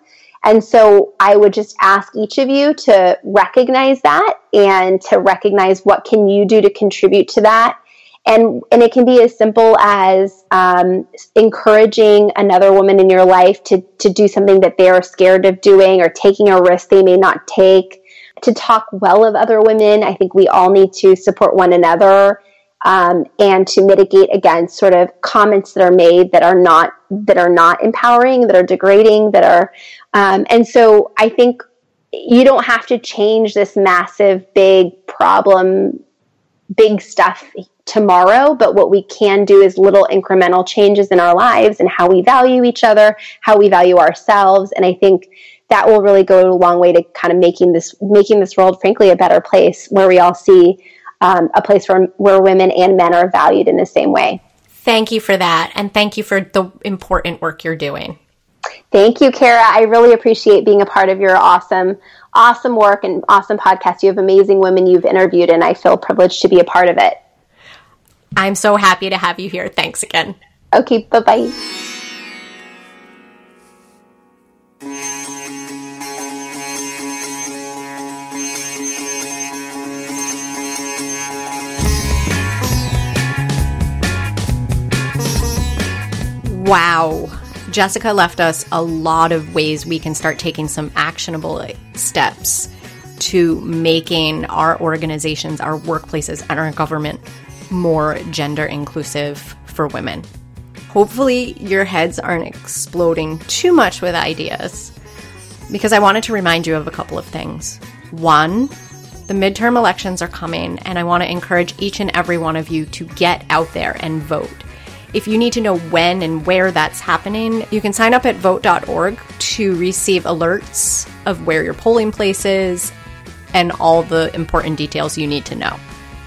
And so I would just ask each of you to recognize that and to recognize what can you do to contribute to that. And, and it can be as simple as um, encouraging another woman in your life to, to do something that they're scared of doing or taking a risk they may not take, to talk well of other women. I think we all need to support one another um, and to mitigate against sort of comments that are made that are not that are not empowering, that are degrading, that are, um, and so I think you don't have to change this massive, big problem, big stuff tomorrow, but what we can do is little incremental changes in our lives and how we value each other, how we value ourselves, and I think that will really go a long way to kind of making this making this world, frankly, a better place where we all see um, a place where, where women and men are valued in the same way. Thank you for that. And thank you for the important work you're doing. Thank you, Kara. I really appreciate being a part of your awesome, awesome work and awesome podcast. You have amazing women you've interviewed, and I feel privileged to be a part of it. I'm so happy to have you here. Thanks again. Okay, bye bye. Wow. Jessica left us a lot of ways we can start taking some actionable steps to making our organizations, our workplaces, and our government more gender inclusive for women. Hopefully, your heads aren't exploding too much with ideas because I wanted to remind you of a couple of things. One, the midterm elections are coming, and I want to encourage each and every one of you to get out there and vote. If you need to know when and where that's happening, you can sign up at vote.org to receive alerts of where your polling place is and all the important details you need to know.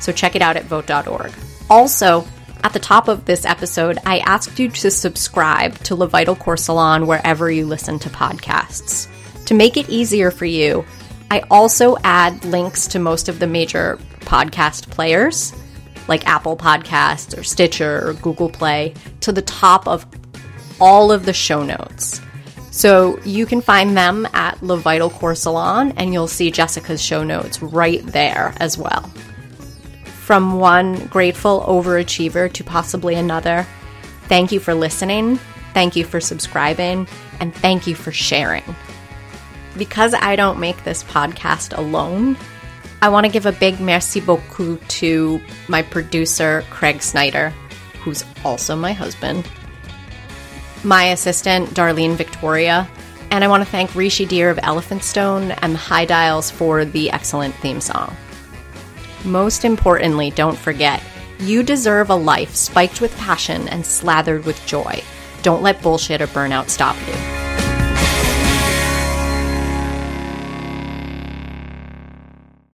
So check it out at vote.org. Also, at the top of this episode, I asked you to subscribe to Le Vital Corps Salon wherever you listen to podcasts. To make it easier for you, I also add links to most of the major podcast players like Apple Podcasts or Stitcher or Google Play to the top of all of the show notes. So you can find them at Le Vital Corps Salon, and you'll see Jessica's show notes right there as well. From one grateful overachiever to possibly another, thank you for listening, thank you for subscribing, and thank you for sharing. Because I don't make this podcast alone, I want to give a big merci beaucoup to my producer, Craig Snyder, who's also my husband, my assistant, Darlene Victoria, and I want to thank Rishi Dhir of Elephant Stone and the High Dials for the excellent theme song. Most importantly, don't forget, you deserve a life spiked with passion and slathered with joy. Don't let bullshit or burnout stop you.